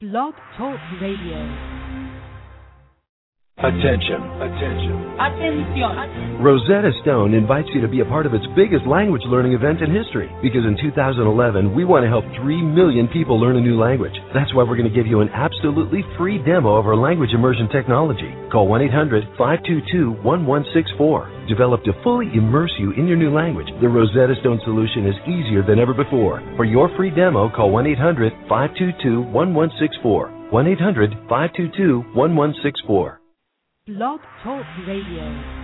Blog Talk Radio. Attention. Attention. Attention. Rosetta Stone invites you to be a part of its biggest language learning event in history because in 2011 we want to help 3 million people learn a new language. That's why we're going to give you an absolutely free demo of our language immersion technology. Call 1 800 522 1164. Developed to fully immerse you in your new language, the Rosetta Stone solution is easier than ever before. For your free demo, call 1 800 522 1164. 1 800 522 1164. Blog Talk Radio.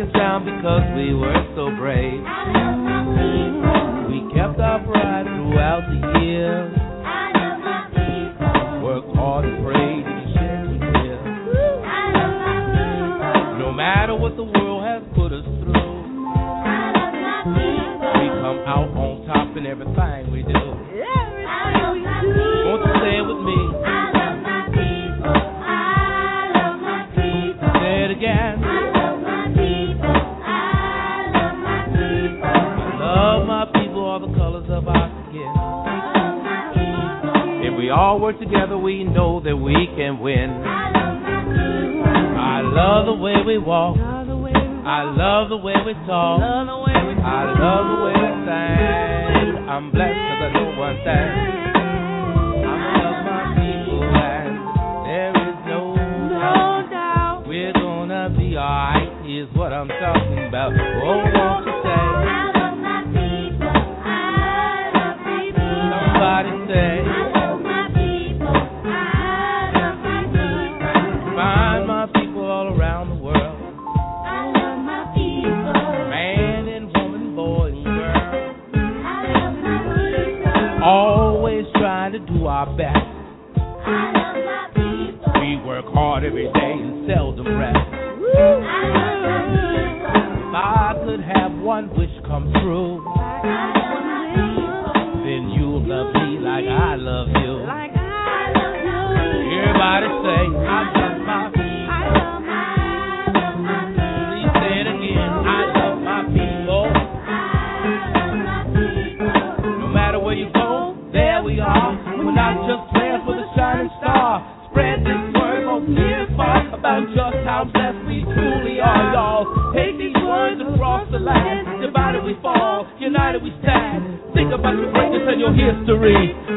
us down because we were so brave. We kept our pride throughout the years. Worked hard and prayed to be sincere. No matter what the world has put us through, we come out on top in everything we do. all work together, we know that we can win. I love the way we walk. I love the way we talk. I love the way we sing. I'm blessed because I know one thing. Alright, is what I'm talking about. Oh, our best. We work hard every day and seldom rest. If I could have one wish come true. history.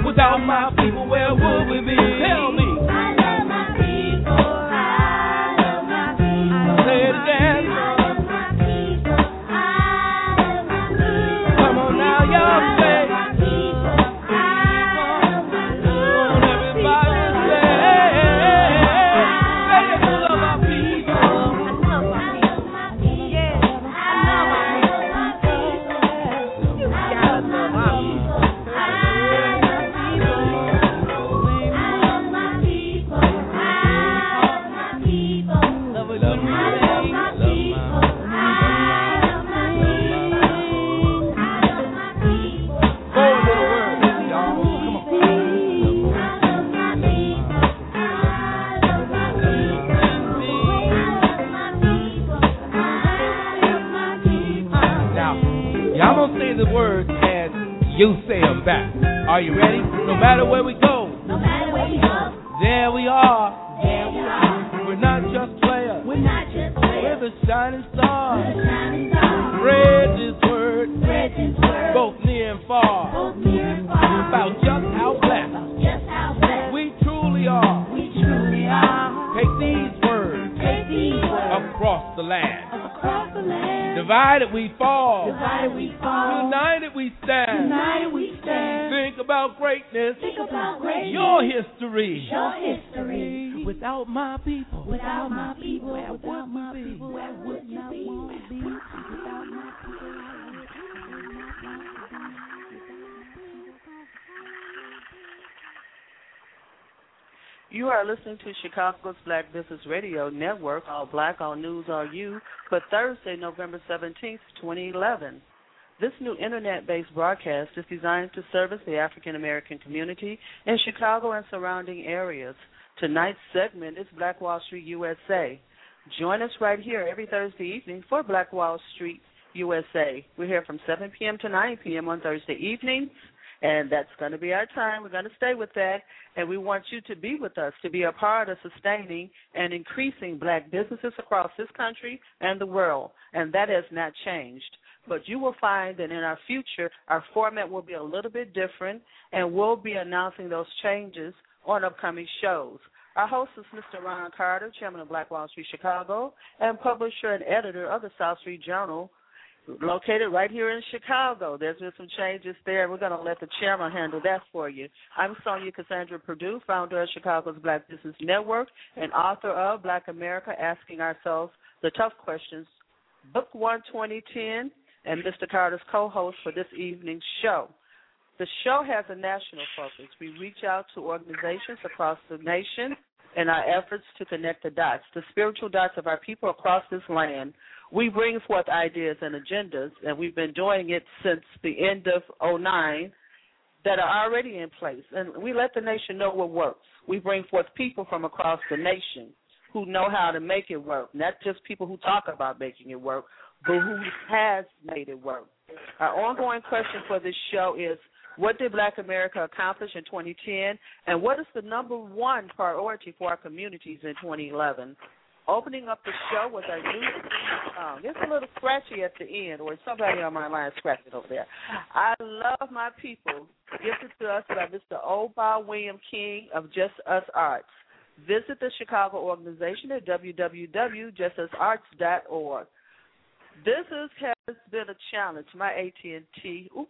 love me. You are listening to Chicago's Black Business Radio Network, All Black, All News, All You, for Thursday, November 17th, 2011. This new internet based broadcast is designed to service the African American community in Chicago and surrounding areas. Tonight's segment is Black Wall Street USA. Join us right here every Thursday evening for Black Wall Street USA. We're here from 7 p.m. to 9 p.m. on Thursday evenings and that's going to be our time. We're going to stay with that, and we want you to be with us to be a part of sustaining and increasing black businesses across this country and the world, and that has not changed. But you will find that in our future, our format will be a little bit different, and we'll be announcing those changes on upcoming shows. Our host is Mr. Ron Carter, chairman of Black Wall Street Chicago, and publisher and editor of the South Street Journal, located right here in Chicago. There's been some changes there. We're going to let the chairman handle that for you. I'm Sonja Cassandra Perdue, founder of Chicago's Black Business Network and author of Black America Asking Ourselves the Tough Questions, Book One 2010, and Mr. Carter's co host for this evening's show. The show has a national focus. We reach out to organizations across the nation in our efforts to connect the dots, the spiritual dots of our people across this land we bring forth ideas and agendas, and we've been doing it since the end of 09 that are already in place. And we let the nation know what works. We bring forth people from across the nation who know how to make it work, not just people who talk about making it work, but who has made it work. Our ongoing question for this show is what did Black America accomplish in 2010, and what is the number one priority for our communities in 2011? Opening up the show was our new um, song. It's a little scratchy at the end, or somebody on my line scratching over there. I love my people. Gifted to us by Mr. Oba William King of Just Us Arts. Visit the Chicago organization at www.justusarts.org. This is, has been a challenge. My AT&T, oops,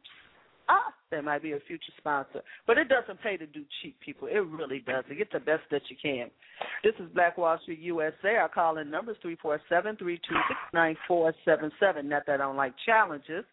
ah, there might be a future sponsor. But it doesn't pay to do cheap, people. It really doesn't. Get the best that you can. This is Black Wall Street USA. Our call-in number is 347-326-9477. Not that I don't like challenges.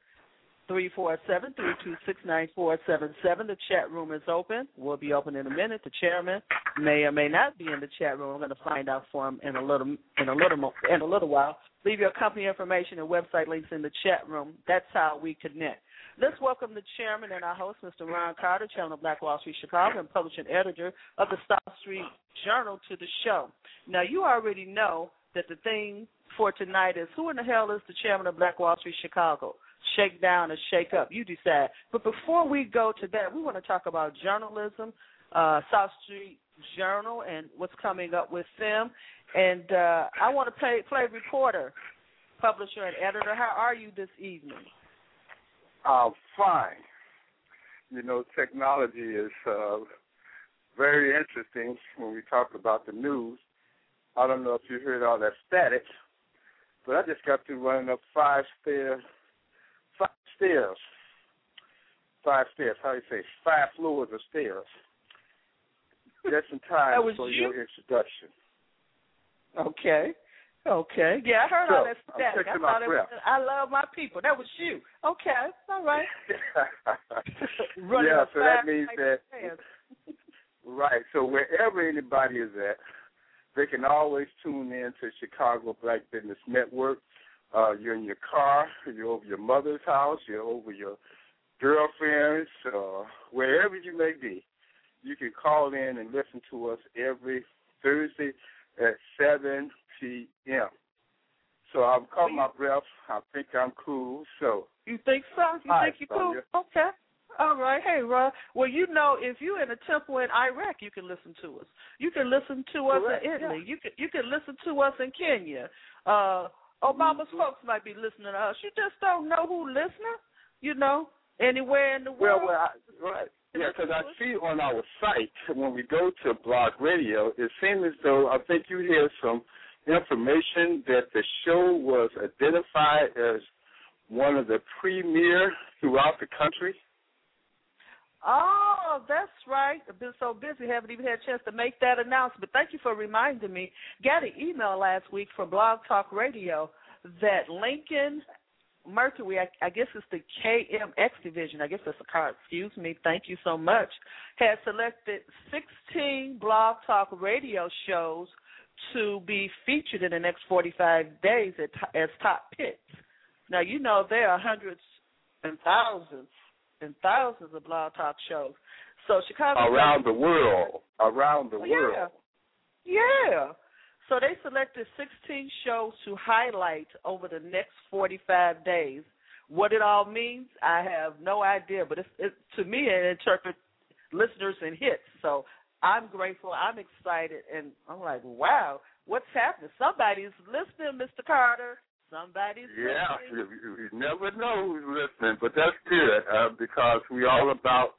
347-326-9477. The chat room is open. We'll be open in a minute. The chairman may or may not be in the chat room. I'm going to find out for him in a little in a little in a little while. Leave your company information and website links in the chat room. That's how we connect. Let's welcome the chairman and our host, Mr. Ron Carter, chairman of Black Wall Street Chicago and publishing editor of the South Street Journal, to the show. Now, you already know that the thing for tonight is who in the hell is the chairman of Black Wall Street Chicago? Shake down or shake up, you decide. But before we go to that, we want to talk about journalism, uh, South Street Journal, and what's coming up with them. And uh, I want to play, play reporter, publisher, and editor. How are you this evening? Uh, fine. You know, technology is uh, very interesting when we talk about the news. I don't know if you heard all that static, but I just got through running up five stairs, five stairs, five stairs. How do you say? Five floors of stairs. Just in time for you? your introduction. Okay. Okay. Yeah, I heard so, all that static. I, thought it was, I love my people. That was you. Okay. All right. yeah, so that means that right. So wherever anybody is at, they can always tune in to Chicago Black Business Network. Uh, you're in your car, you're over your mother's house, you're over your girlfriend's, uh, wherever you may be. You can call in and listen to us every Thursday at 7 p.m. So I've caught my breath. I think I'm cool. So you think so? You Hi, think you're cool? Okay. All right. Hey, Ron. Well, you know, if you're in a temple in Iraq, you can listen to us. You can listen to us Correct, in Italy. yeah. You can you can listen to us in Kenya. Uh, Obama's Mm-hmm. folks might be listening to us. You just don't know who listening. You know, anywhere in the Well, world. well, I, right. Yeah, because I see on our site when we go to Blog Radio, it seems as though I think you hear some information that the show was identified as one of the premier throughout the country. Oh, that's right. I've been so busy, haven't even had a chance to make that announcement. Thank you for reminding me. Got an email last week from Blog Talk Radio that Lincoln Mercury, I, I guess it's the KMX division. I guess that's a card. Excuse me. Thank you so much. Has selected 16 Blog Talk radio shows to be featured in the next 45 days as top picks. Now you know there are hundreds and thousands and thousands of Blog Talk shows. So Chicago around the world, around the yeah. world. Yeah. So they selected 16 shows to highlight over the next 45 days. What it all means, I have no idea, but it's it, to me it interprets listeners and hits. So I'm grateful, I'm excited, and I'm like, wow, what's happening? Somebody's listening, Mr. Carter. Somebody's yeah, listening. you, you never know who's listening, but that's good uh, because we're all about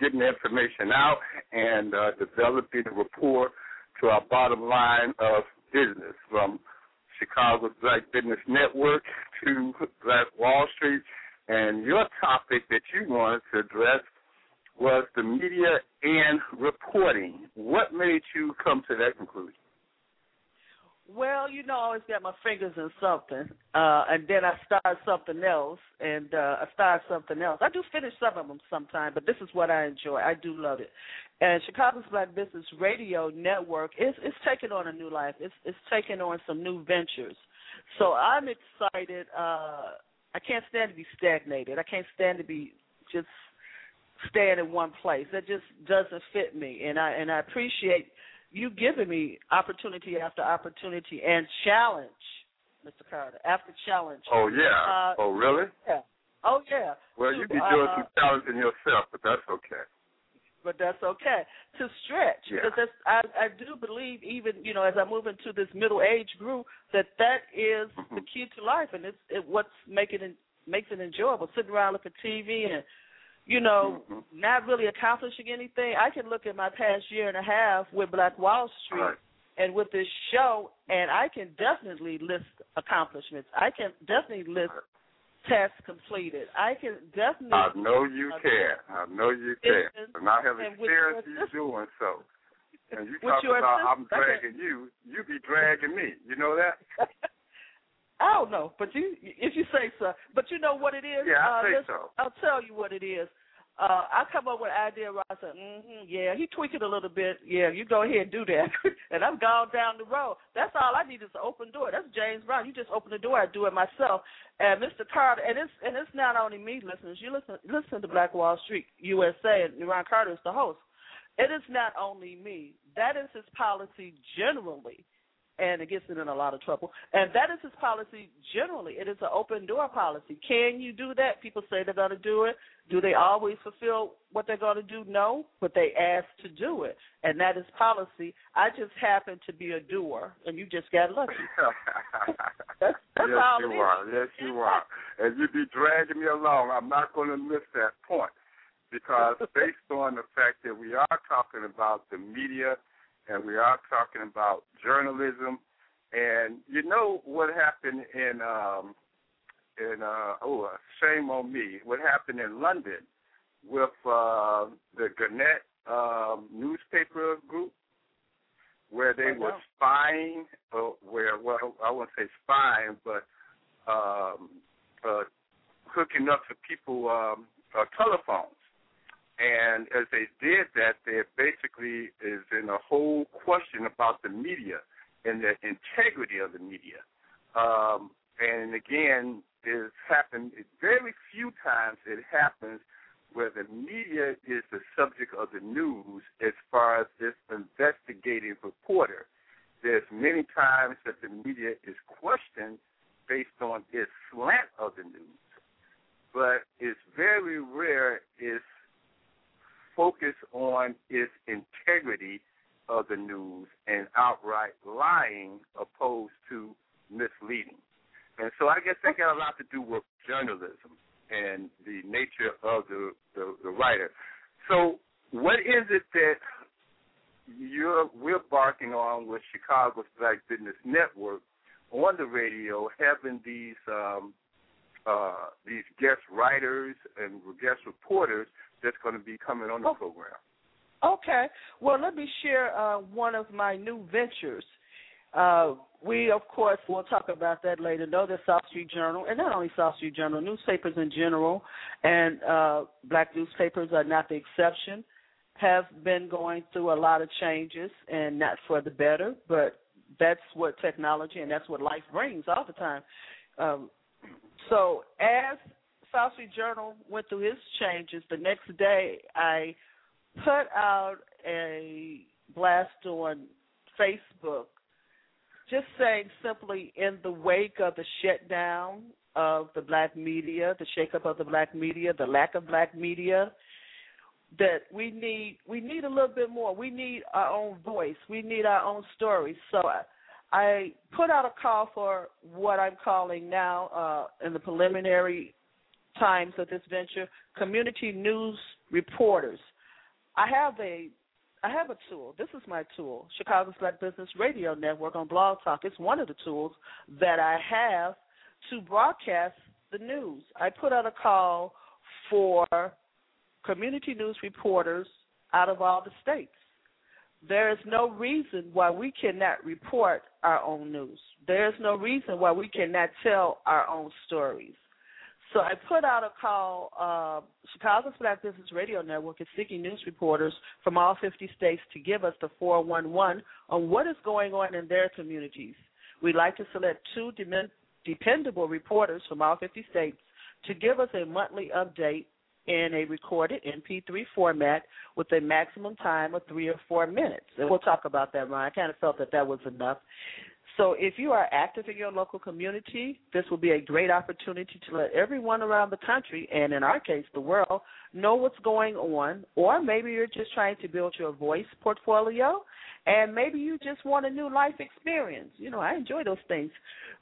getting information out and uh, developing a rapport to our bottom line of business from Chicago Black Business Network to Black Wall Street. And your topic that you wanted to address was the media and reporting. What made you come to that conclusion? Well, you know, I always got my fingers in something, uh, and then I start something else, and uh, I start something else. I do finish some of them sometimes, but this is what I enjoy. I do love it. And Chicago's Black Business Radio Network is it's taking on a new life. It's it's taking on some new ventures. So I'm excited. Uh, I can't stand to be stagnated. I can't stand to be just staying in one place. That just doesn't fit me. And I and I appreciate you giving me opportunity after opportunity and challenge, Mr. Carter, after challenge. Oh yeah. Uh, oh really? Yeah. Oh yeah. Well, to, you be doing uh, some challenging yourself, but that's okay. But that's okay to stretch Yeah. because that's, I I do believe even you know as I move into this middle age group that that is the Mhm. key to life and it's it, what's making it makes it enjoyable. Sitting around looking at TV and you know, Mhm. not really accomplishing anything. I can look at my past year and a half with Black Wall Street Right. and with this show, and I can definitely list accomplishments. I can definitely list tasks completed. I can definitely. I know you Uh, can. I know you can. and- I have experienced you doing so. And you talk about I'm dragging you, you be dragging me. You know that? I don't know, but you, if you say so, but you know what it is. Yeah, I uh, say so. I'll tell you what it is. Uh, I come up with an idea where I said, mm-hmm, yeah, he tweak it a little bit. Yeah, you go ahead and do that. and I've gone down the road. That's all I need is an open door. That's James Brown. You just open the door. I do it myself. And Mr. Carter, and it's and it's not only me, listeners. You listen listen to Black Wall Street USA, and Ron Carter is the host. It is not only me. That is his policy generally and it gets him in a lot of trouble. And that is his policy generally. It is an open door policy. Can you do that? People say they're going to do it. Do they always fulfill what they're going to do? No, but they ask to do it, and that is policy. I just happen to be a doer, and you just got lucky. That's, that's yes, all you it is. are. Yes, you are. And you be dragging me along. I'm not going to miss that point because based on the fact that we are talking about the media and we are talking about journalism, and you know what happened in um in uh oh shame on me. What happened in London with uh the Gannett um newspaper group where they were spying uh, where well I won't say spying but um uh hooking up to people um uh, telephones and as they did that, there basically is in a whole question about the media and the integrity of the media. Um, and again, it's happened very few times. It happens where the media is the subject of the news as far as this investigative reporter. There's many times that the media is questioned based on its slant of the news, but it's very rare it's focus on its integrity of the news and outright lying opposed to misleading. And so I guess that got a lot to do with journalism and the nature of the, the, the writer. So what is it that you're we're barking on with Chicago's Black Business Network on the radio, having these um, uh, these guest writers and guest reporters that's going to be coming on the Oh. program. Okay. Well, let me share uh, one of my new ventures. Uh, we of course will talk about that later. Know that South Street Journal, and not only South Street Journal, newspapers in general, and uh, black newspapers are not the exception, have been going through a lot of changes, and not for the better. But that's what technology and that's what life brings all the time. Um, so as South Journal went through its changes, the next day I put out a blast on Facebook just saying simply in the wake of the shutdown of the black media, the shakeup of the black media, the lack of black media, that we need we need a little bit more. We need our own voice. We need our own stories. So I, I put out a call for what I'm calling now uh, in the preliminary times of this venture, community news reporters. I have a I have a tool. This is my tool, Chicago's Black Business Radio Network on Blog Talk. It's one of the tools that I have to broadcast the news. I put out a call for community news reporters out of all the states. There is no reason why we cannot report our own news. There is no reason why we cannot tell our own stories. So I put out a call. Uh, Chicago's Black Business Radio Network is seeking news reporters from all 50 states to give us the 411 on what is going on in their communities. We'd like to select two de- dependable reporters from all 50 states to give us a monthly update in a recorded MP3 format with a maximum time of three or four minutes. And we'll talk about that, Ron. I kind of felt that that was enough. So if you are active in your local community, this will be a great opportunity to let everyone around the country, and in our case, the world, know what's going on. Or maybe you're just trying to build your voice portfolio, and maybe you just want a new life experience. You know, I enjoy those things.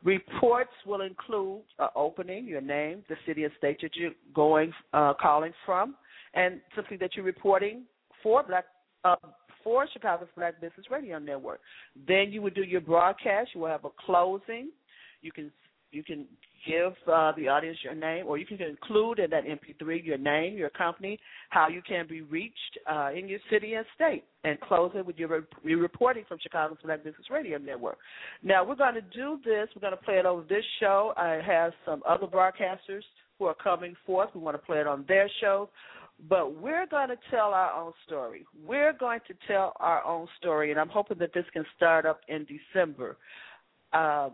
Reports will include uh, opening, your name, the city and state that you're going, uh, calling from, and simply that you're reporting for Black uh, for Chicago's Black Business Radio Network. Then you would do your broadcast. You will have a closing. You can you can give uh, the audience your name, or you can include in that MP3 your name, your company, how you can be reached uh, in your city and state, and close it with your, re- your reporting from Chicago's Black Business Radio Network. Now we're going to do this. We're going to play it over this show. I have some other broadcasters who are coming forth. We want to play it on their show. But we're going to tell our own story. We're going to tell our own story, and I'm hoping that this can start up in December. Um,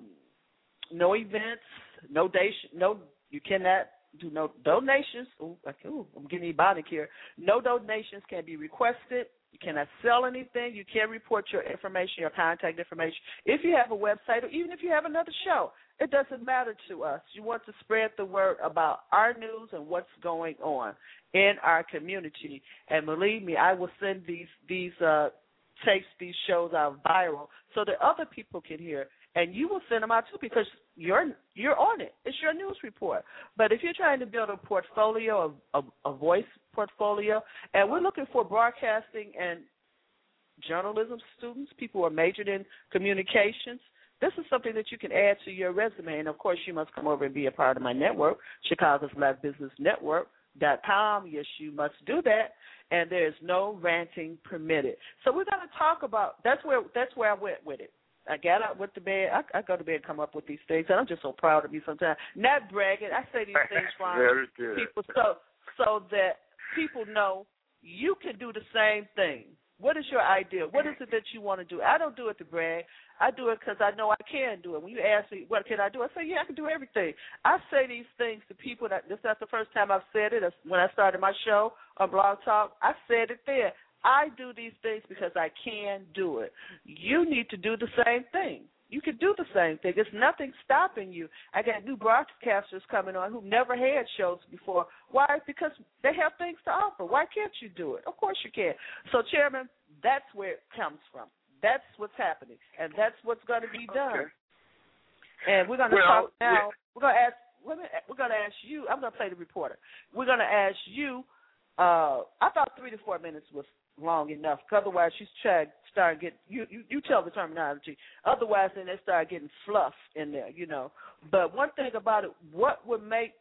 no events, no donation, no. You cannot do no donations. Ooh, ooh, I'm getting ebonic here. No donations can be requested. You cannot sell anything. You can't report your information, your contact information. If you have a website or even if you have another show, it doesn't matter to us. You want to spread the word about our news and what's going on in our community. And believe me, I will send these these uh tapes, these shows out viral so that other people can hear. And you will send them out too because you're you're on it. It's your news report. But if you're trying to build a portfolio, a, a, a voice portfolio, and we're looking for broadcasting and journalism students, people who are majored in communications, this is something that you can add to your resume. And of course, you must come over and be a part of my network, Chicago's Black Business Network dot com. Yes, you must do that, and there is no ranting permitted. So we're going to talk about that's where that's where I went with it. I got up with the bed. I, I go to bed and come up with these things, and I'm just so proud of you. sometimes. Not bragging. I say these things for people so so that people know you can do the same thing. What is your idea? What is it that you want to do? I don't do it to brag. I do it because I know I can do it. When you ask me what can I do, I say yeah, I can do everything. I say these things to people that this is not the first time I've said it. When I started my show on Blog Talk, I said it there. I do these things because I can do it. You need to do the same thing. You can do the same thing. There's nothing stopping you. I got new broadcasters coming on who never had shows before. Why? Because they have things to offer. Why can't you do it? Of course you can. So, Chairman, that's where it comes from. That's what's happening, and that's what's going to be done. Okay. And we're going to well, talk now. Yeah. We're going to ask. We're going to ask you. I'm going to play the reporter. We're going to ask you. Uh, I thought three to four minutes was long enough. Cause otherwise, you start start get you, you you tell the terminology. Otherwise, then they start getting fluff in there, you know. But one thing about it, what would make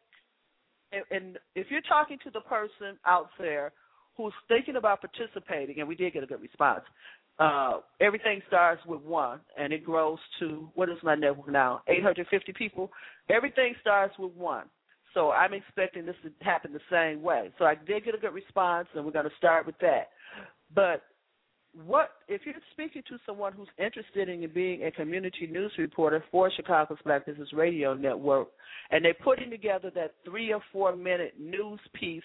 and, and if you're talking to the person out there who's thinking about participating, and we did get a good response, uh, everything starts with one and it grows to what is my network now? 850 people. Everything starts with one. So I'm expecting this to happen the same way. So I did get a good response, and we're going to start with that. But what if you're speaking to someone who's interested in being a community news reporter for Chicago's Black Business Radio Network, and they're putting together that three or four minute news piece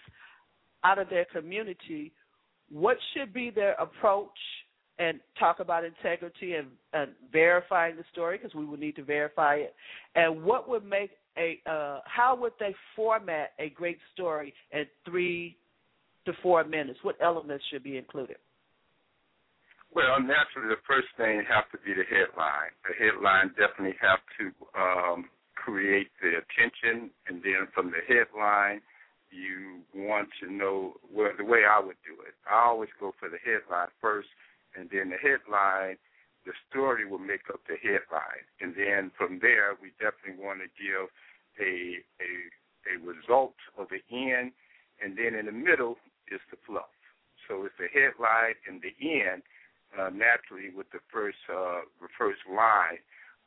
out of their community, what should be their approach? And talk about integrity and, and verifying the story because we would need to verify it. And what would make a uh, how would they format a great story in three to four minutes? What elements should be included? Well, naturally, the first thing have to be the headline. The headline definitely have to um, create the attention, and then from the headline, you want to know well the way I would do it. I always go for the headline first, and then the headline, the story will make up the headline, and then from there, we definitely want to give a a a result of the end, and then in the middle is the fluff. So it's the headline and the end uh, naturally with the first uh, the first line.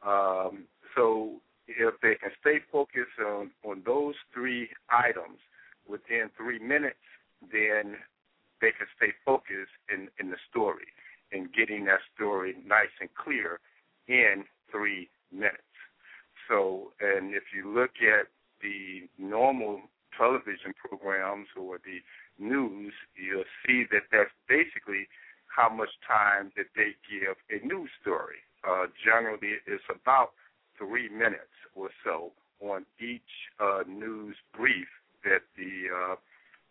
Um, so if they can stay focused on on those three items within three minutes, then they can stay focused in in the story and getting that story nice and clear in three minutes. So, and if you look at the normal television programs or the news, you'll see that that's basically how much time that they give a news story. Uh, generally, it's about three minutes or so on each uh, news brief that the uh,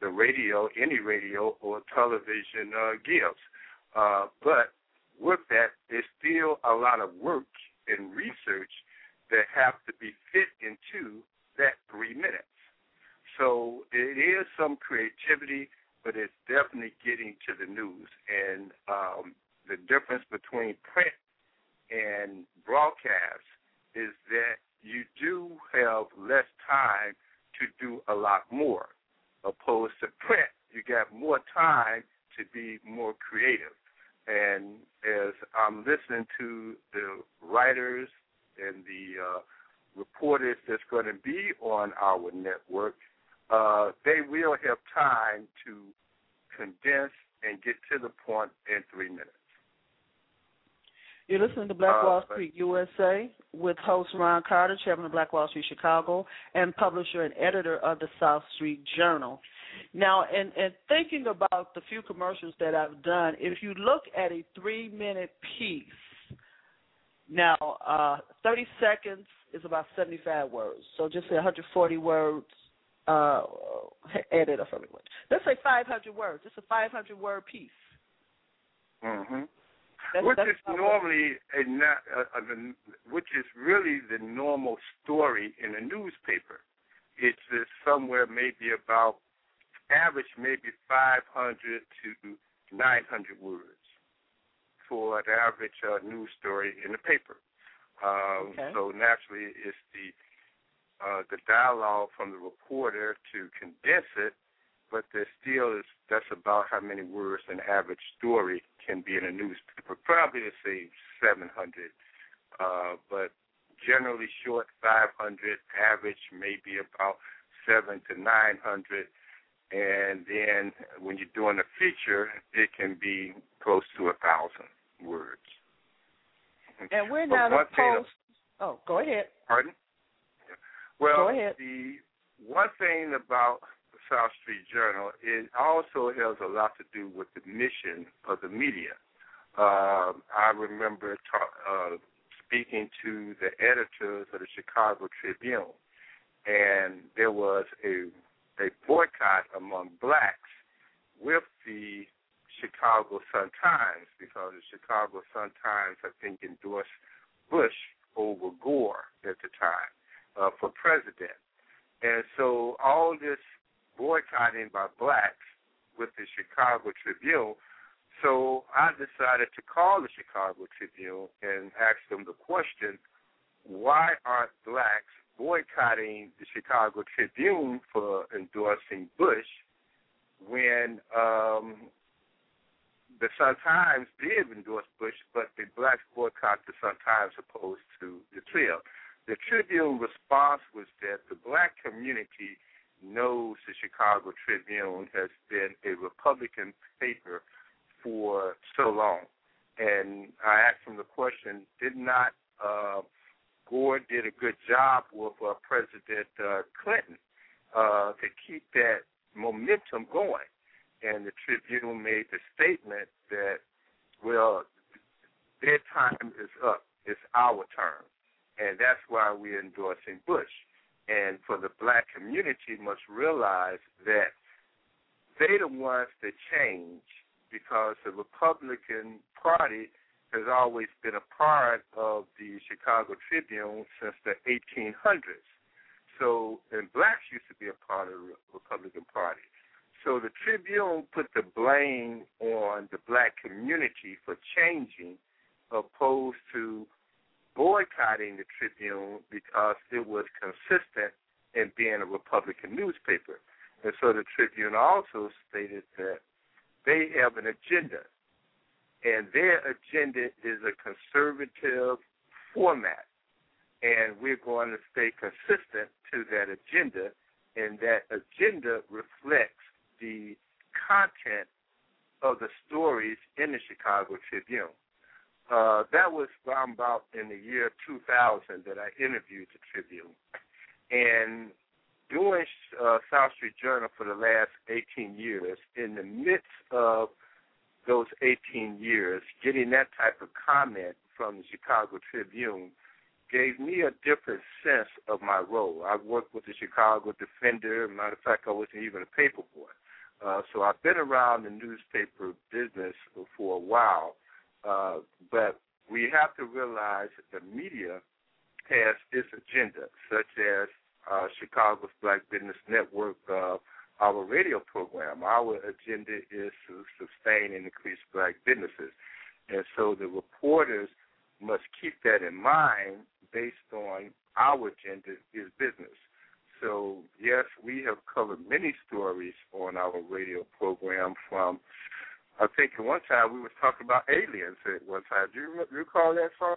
the radio, any radio or television uh, gives. Uh, but with that, there's still a lot of work and research that have to be fit into that three minutes. So it is some creativity but it's definitely getting to the news. And um, the difference between print and broadcast is that you do have less time to do a lot more. Opposed to print, you got more time to be more creative. And as I'm listening to the writers and the uh, reporters that's going to be on our network, uh, they will have time to condense and get to the point in three minutes. You're listening to Black uh, Wall Street USA with host Ron Carter, chairman of Black Wall Street Chicago, and publisher and editor of the South Street Journal. Now, in, in thinking about the few commercials that I've done, if you look at a three minute piece, now uh, 30 seconds is about 75 words. So just say 140 words uh, edit or something. Let's say 500 words. It's a 500 word piece. Mm-hmm. That's, which that's is normally a, not, a, a, which is really the normal story in a newspaper. It's uh, somewhere maybe about average maybe 500 to 900 words for an average uh, news story in the paper. Um, okay. So naturally, it's the uh, the dialogue from the reporter to condense it, but there still is that's about how many words an average story can be in a newspaper. Probably to say 700, uh, but generally short 500. Average maybe about seven to 900. And then when you're doing a feature, it can be close to a thousand words. And we're not opposed. Oh, go ahead. Pardon? Well, Go ahead. the one thing about the South Street Journal, it also has a lot to do with the mission of the media. Um, I remember ta- uh, speaking to the editors of the Chicago Tribune, and there was a a boycott among blacks with the Chicago Sun Times because the Chicago Sun Times, I think, endorsed Bush over Gore at the time uh, for president. And so all this boycotting by blacks with the Chicago Tribune. So I decided to call the Chicago Tribune and ask them the question, why aren't blacks boycotting the Chicago Tribune for endorsing Bush when um, the Sun Times did endorse Bush, but the blacks boycotted the Sun Times opposed to the Trib. The Tribune response was that the black community knows the Chicago Tribune has been a Republican paper for so long. And I asked him the question, did not uh, Gore did a good job with uh, President uh, Clinton uh, to keep that momentum going? And the Tribune made the statement that, well, their time is up. It's our turn. And that's why we're endorsing Bush and for the black community must realize that they the ones that change because the Republican Party has always been a part of the Chicago Tribune since the 1800s. So, and blacks used to be a part of the Republican Party. So the Tribune put the blame on the black community for changing, opposed to boycotting the Tribune because it was consistent in being a Republican newspaper. And so the Tribune also stated that they have an agenda, and their agenda is a conservative format. And we're going to stay consistent to that agenda, and that agenda reflects the content of the stories in the Chicago Tribune. Uh, that was around about in the year 2000 that I interviewed the Tribune. And doing uh, South Street Journal for the last 18 years, in the midst of those 18 years, getting that type of comment from the Chicago Tribune gave me a different sense of my role. I've worked with the Chicago Defender. Matter of fact, I wasn't even a paper boy. Uh, so I've been around the newspaper business for a while uh, but we have to realize that the media has its agenda, such as uh, Chicago's Black Business Network, uh, our radio program. Our agenda is to sustain and increase black businesses. And so the reporters must keep that in mind based on our agenda is business. So, yes, we have covered many stories on our radio program from I think at one time we was talking about aliens at one time. Do you recall that song?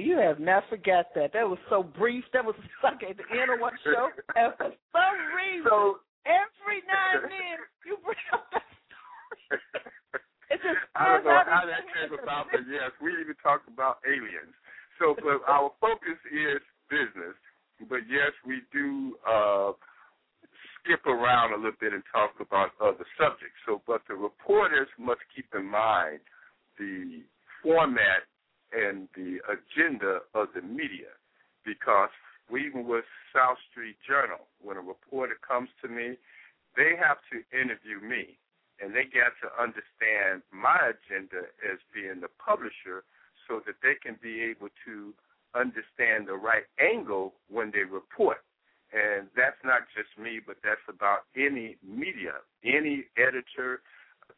You have not forgot that. That was so brief. That was like at the end of one show. And for some reason, so, every now and then you bring up that story. Just I don't know how that came about, but yes, we even talked about aliens. So, but our focus is business. But yes, we do uh skip around a little bit and talk about other subjects. So, but the reporters must keep in mind the format and the agenda of the media, because even with South Street Journal, when a reporter comes to me, they have to interview me, and they got to understand my agenda as being the publisher, so that they can be able to understand the right angle when they report. And that's not just me, but that's about any media, any editor.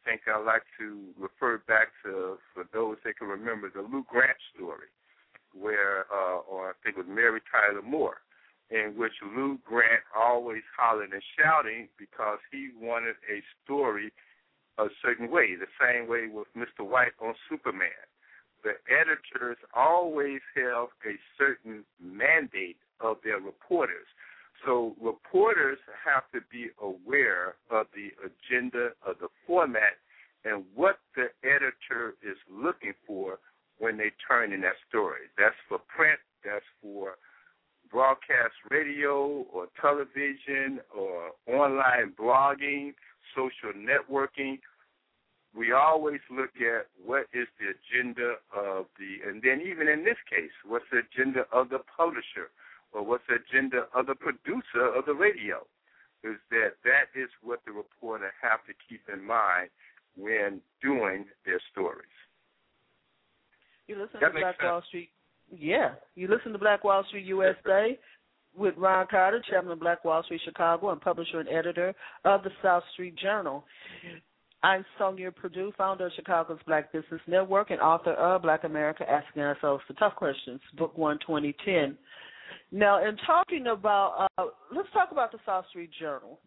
Think I like to refer back to, for those that can remember, the Lou Grant story, where, uh, or I think it was Mary Tyler Moore, in which Lou Grant always hollering and shouting because he wanted a story a certain way, the same way with Mr. White on Superman. The editors always have a certain mandate of their reporters. So reporters have to be aware of the agenda of the format and what the editor is looking for when they turn in that story. That's for print, that's for broadcast radio or television or online blogging, social networking. We always look at what is the agenda of the, and then even in this case, what's the agenda of the publisher? Or what's the agenda of the producer of the radio. Is that that is what the reporter have to keep in mind when doing their stories. You listen that to Black sense. Wall Street. Yeah, you listen to Black Wall Street USA with Ron Carter, chairman of Black Wall Street Chicago and publisher and editor of the South Street Journal. I'm Sonja Perdue, founder of Chicago's Black Business Network and author of Black America Asking Ourselves the Tough Questions, Book One, 2010. Now, in talking about, uh, let's talk about the South Street Journal.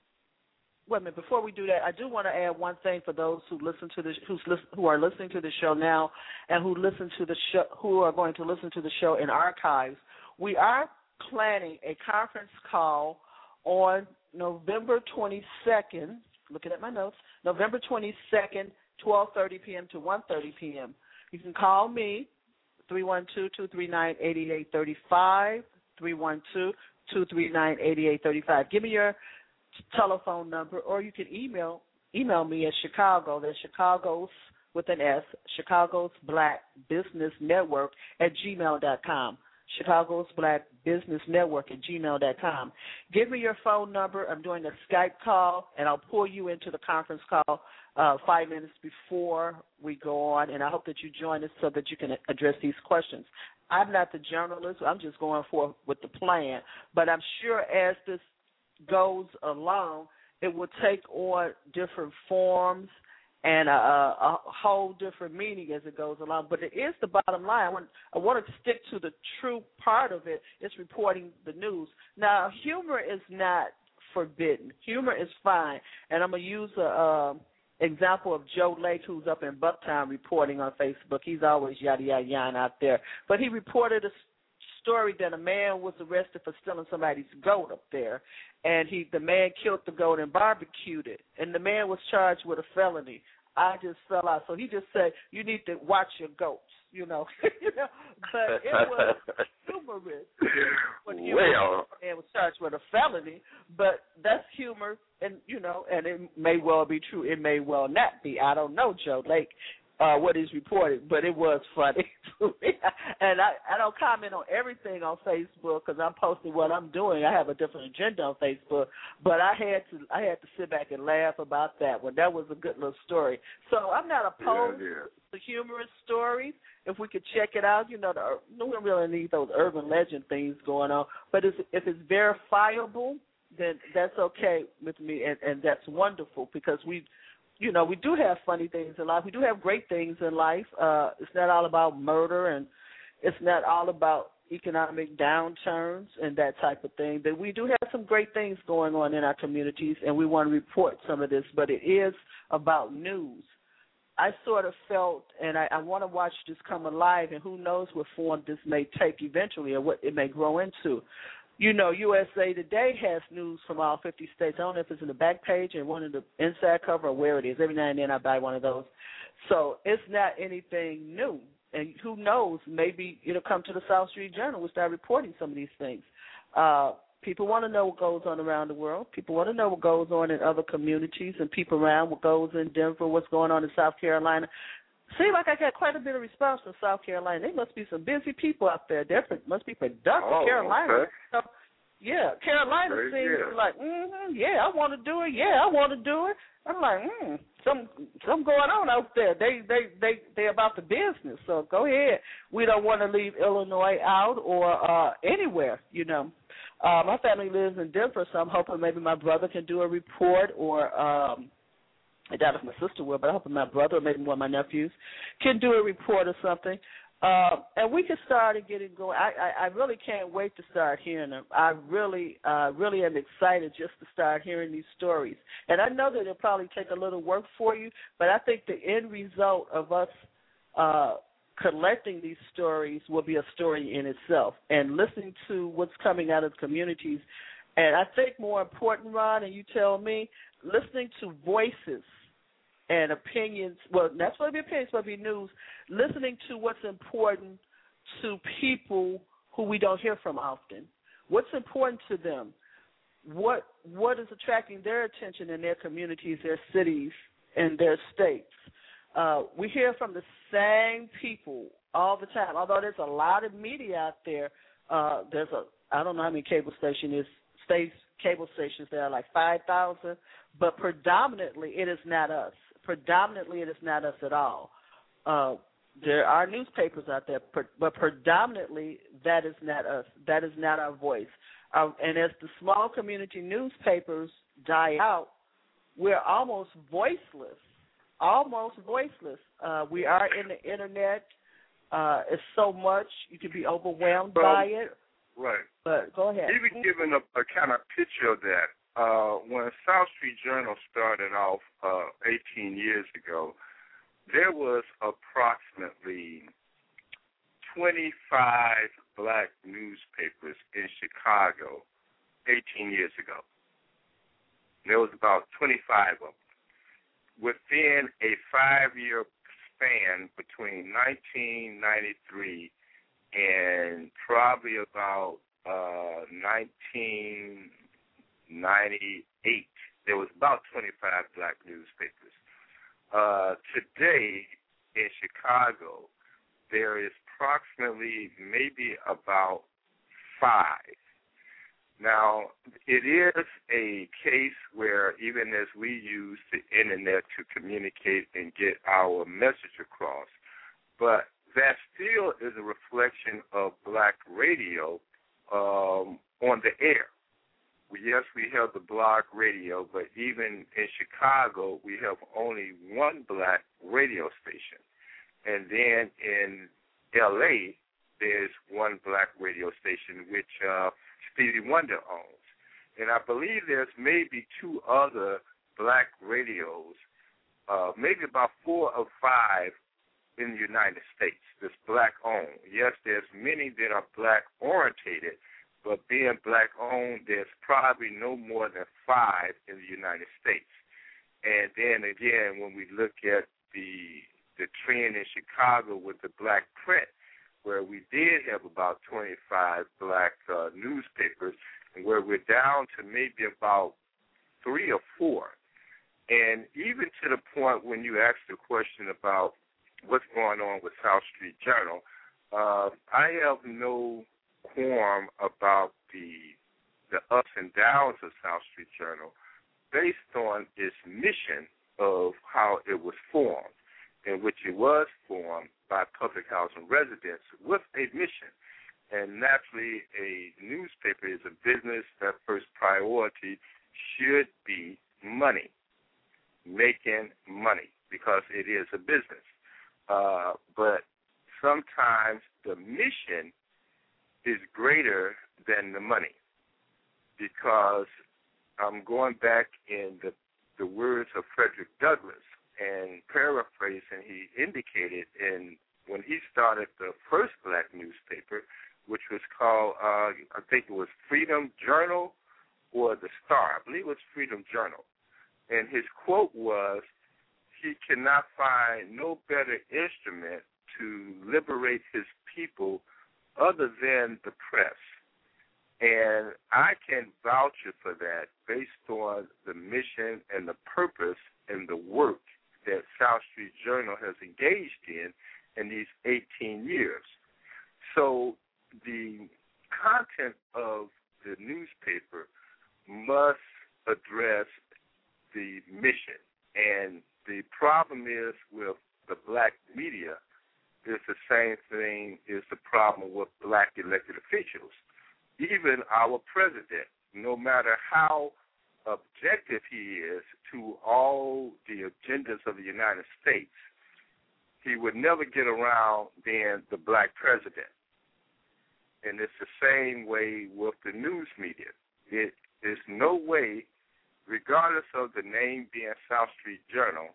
wait a minute. Before we do that, I do want to add one thing for those who listen to the who's who are listening to the show now, and who listen to the show who are going to listen to the show in archives. We are planning a conference call on November 22nd. Looking at my notes, November 22nd, 12:30 p.m. to 1:30 p.m. You can call me 312-239-8835, 312-239-8835. Give me your telephone number, or you can email email me at Chicago. That's Chicago's with an S, Chicago's Black Business Network at gmail.com. Chicago's Black Business Network at gmail.com. Give me your phone number. I'm doing a Skype call, and I'll pull you into the conference call uh, five minutes before we go on, and I hope that you join us so that you can address these questions. I'm not the journalist. I'm just going forth with the plan, but I'm sure as this goes along, it will take on different forms and a, a whole different meaning as it goes along. But it is the bottom line. I want, I want to stick to the true part of it. It's reporting the news. Now, humor is not forbidden. Humor is fine, and I'm gonna use a. Um, example of Joe Lake, who's up in Bucktown reporting on Facebook. He's always yada yada yada out there, but he reported a story that a man was arrested for stealing somebody's goat up there, and he the man killed the goat and barbecued it, and the man was charged with a felony. I just fell out. So he just said, "You need to watch your goats," you know. you know, but it was humorous. When he well, man was charged with a felony, but that's humor, and you know, and it may well be true. It may well not be. I don't know, Joe Lake uh, what is reported, but it was funny to me. And I, I don't comment on everything on Facebook because I'm posting what I'm doing. I have a different agenda on Facebook, but I had to I had to sit back and laugh about that one. That was a good little story. So I'm not opposed yeah, yeah. to humorous stories. If we could check it out, you know, the, we don't really need those urban legend things going on. But if, if it's verifiable, then that's okay with me, and, and that's wonderful because we you know, we do have funny things in life. We do have great things in life. Uh, it's not all about murder and it's not all about economic downturns and that type of thing. But we do have some great things going on in our communities, and we want to report some of this. But it is about news. I sort of felt, and I, I want to watch this come alive, and who knows what form this may take eventually, or what it may grow into you know, USA Today has news from all 50 states. I don't know if it's in the back page or one of the inside cover or where it is. Every now and then I buy one of those. So it's not anything new. And who knows, maybe it'll come to the South Street Journal. We'll start reporting some of these things. Uh, people want to know what goes on around the world. People want to know what goes on in other communities and people around what goes in Denver, what's going on in South Carolina. Seems like I got quite a bit of response from South Carolina. They must be some busy people out there. They must be productive. Oh, Carolina. okay. So, yeah, Carolina Very seems good. like, mm-hmm, yeah, I want to do it. Yeah, I want to do it. I'm like, mm, some some going on out there. They they they they about the business. So go ahead. We don't want to leave Illinois out or uh anywhere. You know, uh, my family lives in Denver, so I'm hoping maybe my brother can do a report or. um I doubt if my sister will, but I hope my brother or maybe one of my nephews can do a report or something. Uh, and we can start and get it going. I, I, I really can't wait to start hearing them. I really, uh, really am excited just to start hearing these stories. And I know that it'll probably take a little work for you, but I think the end result of us uh, collecting these stories will be a story in itself. And listening to what's coming out of the communities, and I think more important, Ron, and you tell me, listening to voices and opinions. Well, that's what be opinions, but be news. Listening to what's important to people who we don't hear from often. What's important to them? What what is attracting their attention in their communities, their cities, and their states? Uh, we hear from the same people all the time. Although there's a lot of media out there, uh, there's a I don't know how many cable station is states cable stations there are like five thousand, but predominantly it is not us predominantly it is not us at all. Uh, there are newspapers out there, but predominantly that is not us. That is not our voice. Uh, and as the small community newspapers die out, we're almost voiceless. Almost voiceless. Uh, we are in the internet. Uh, it's so much you can be overwhelmed by it. Right. But go ahead. Even giving a, a kind of picture of that, uh, when South Street Journal started off uh, 18 years ago, there was approximately 25 black newspapers in Chicago 18 years ago. There was about 25 of them. Within a five-year span between 1993 and probably about uh, 1998, there was about 25 black newspapers. Uh, today in Chicago, there is approximately maybe about five. Now, it is a case where even as we use the internet to communicate and get our message across, but that still is a reflection of black radio um, on the air. Yes, we have the blog radio, but even in Chicago, we have only one black radio station. And then in LA, there's one black radio station which uh, Stevie Wonder owns. And I believe there's maybe two other black radios, uh, maybe about four or five in the United States that's black owned. Yes, there's many that are black orientated, but being black owned, there's probably no more than five in the United States. And then again, when we look at the the trend in Chicago with the black print, where we did have about 25 black uh, newspapers, and where we're down to maybe about three or four. And even to the point when you asked the question about what's going on with South Street Journal, uh, I have no qualm about the the ups and downs of South Street Journal based on its mission of how it was formed, in which it was formed by public housing residents with a mission. And naturally, a newspaper is a business that first priority should be money, making money, because it is a business. Uh, but sometimes the mission is greater than the money because I'm going back in the the words of Frederick Douglass and paraphrasing. He indicated in when he started the first black newspaper, which was called uh, I think it was Freedom Journal or the Star. I believe it was Freedom Journal, and his quote was, he cannot find no better instrument to liberate his people other than the press. And I can vouch for that based on the mission and the purpose and the work that South Street Journal has engaged in in these 18 years. So the content of the newspaper must address the mission and the problem is with the black media is the same thing is the problem with black elected officials. Even our president, no matter how objective he is to all the agendas of the United States, he would never get around being the black president. And it's the same way with the news media. It is no way regardless of the name being South Street Journal,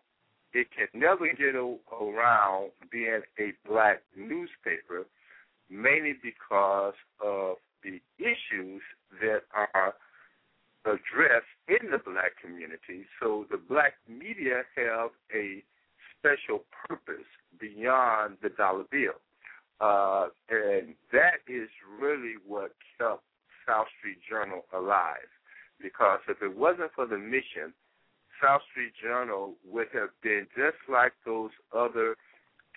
it can never get around being a black newspaper, mainly because of the issues that are addressed in the black community. So the black media have a special purpose beyond the dollar bill. Uh, and that is really what kept South Street Journal alive because if it wasn't for the mission, South Street Journal would have been just like those other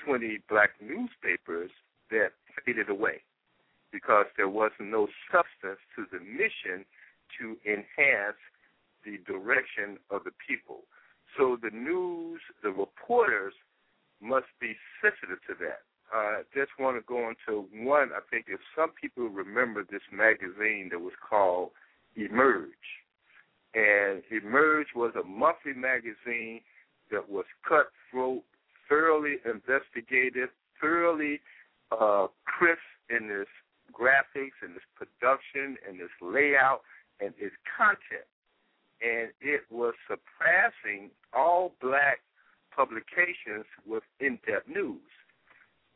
20 black newspapers that faded away because there was no substance to the mission to enhance the direction of the people. So the news, the reporters must be sensitive to that. I uh, just want to go into one. I think if some people remember this magazine that was called Emerge. And Emerge was a monthly magazine that was cutthroat, thoroughly investigative, thoroughly uh, crisp in its graphics and its production and its layout and its content. and it was surpassing all black publications with in-depth news.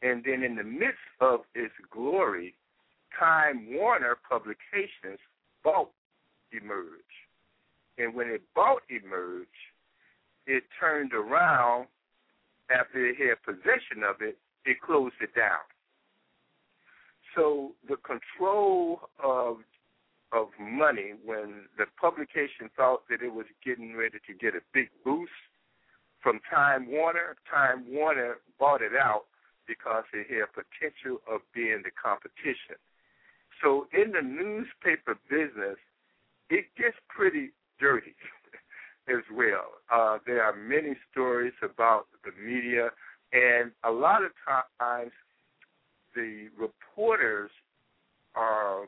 And then in the midst of its glory, Time Warner Publications bought Emerge. And when it bought Emerge, it turned around after it had possession of it, it closed it down. So the control of of money when the publication thought that it was getting ready to get a big boost from Time Warner, Time Warner bought it out because it had potential of being the competition. So in the newspaper business, it gets pretty dirty as well. Uh, there are many stories about the media, and a lot of times the reporters are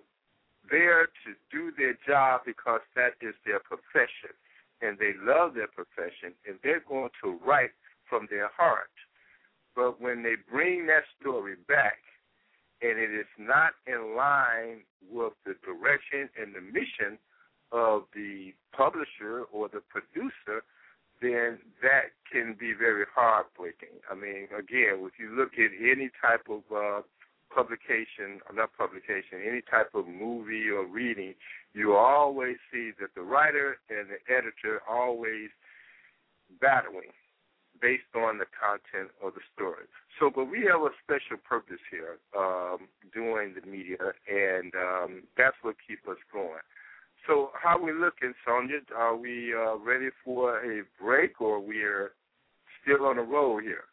there to do their job because that is their profession, and they love their profession, and they're going to write from their heart. But when they bring that story back, and it is not in line with the direction and the mission of the publisher or the producer, then that can be very heartbreaking. I mean, again, if you look at any type of uh, publication, or not publication, any type of movie or reading, you always see that the writer and the editor always battling based on the content of the story. So, but we have a special purpose here um, doing the media, and um, that's what keeps us going. So, how are we looking, Sonja? Are we uh, ready for a break, or we are still on the roll here?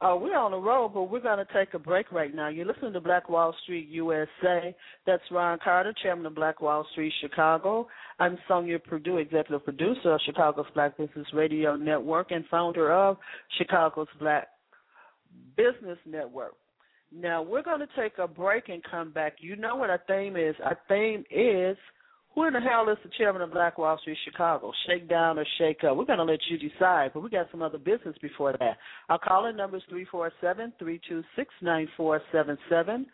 Uh, we're on the road, but we're going to take a break right now. You're listening to Black Wall Street USA. That's Ron Carter, chairman of Black Wall Street Chicago. I'm Sonja Perdue, executive producer of Chicago's Black Business Radio Network and founder of Chicago's Black Business Network. Now, we're going to take a break and come back. You know what our theme is. Our theme is – who in the hell is the chairman of Black Wall Street Chicago? Shake down or shake up? We're going to let you decide, but we got some other business before that. Our calling number is three four seven three two six nine four seven seven.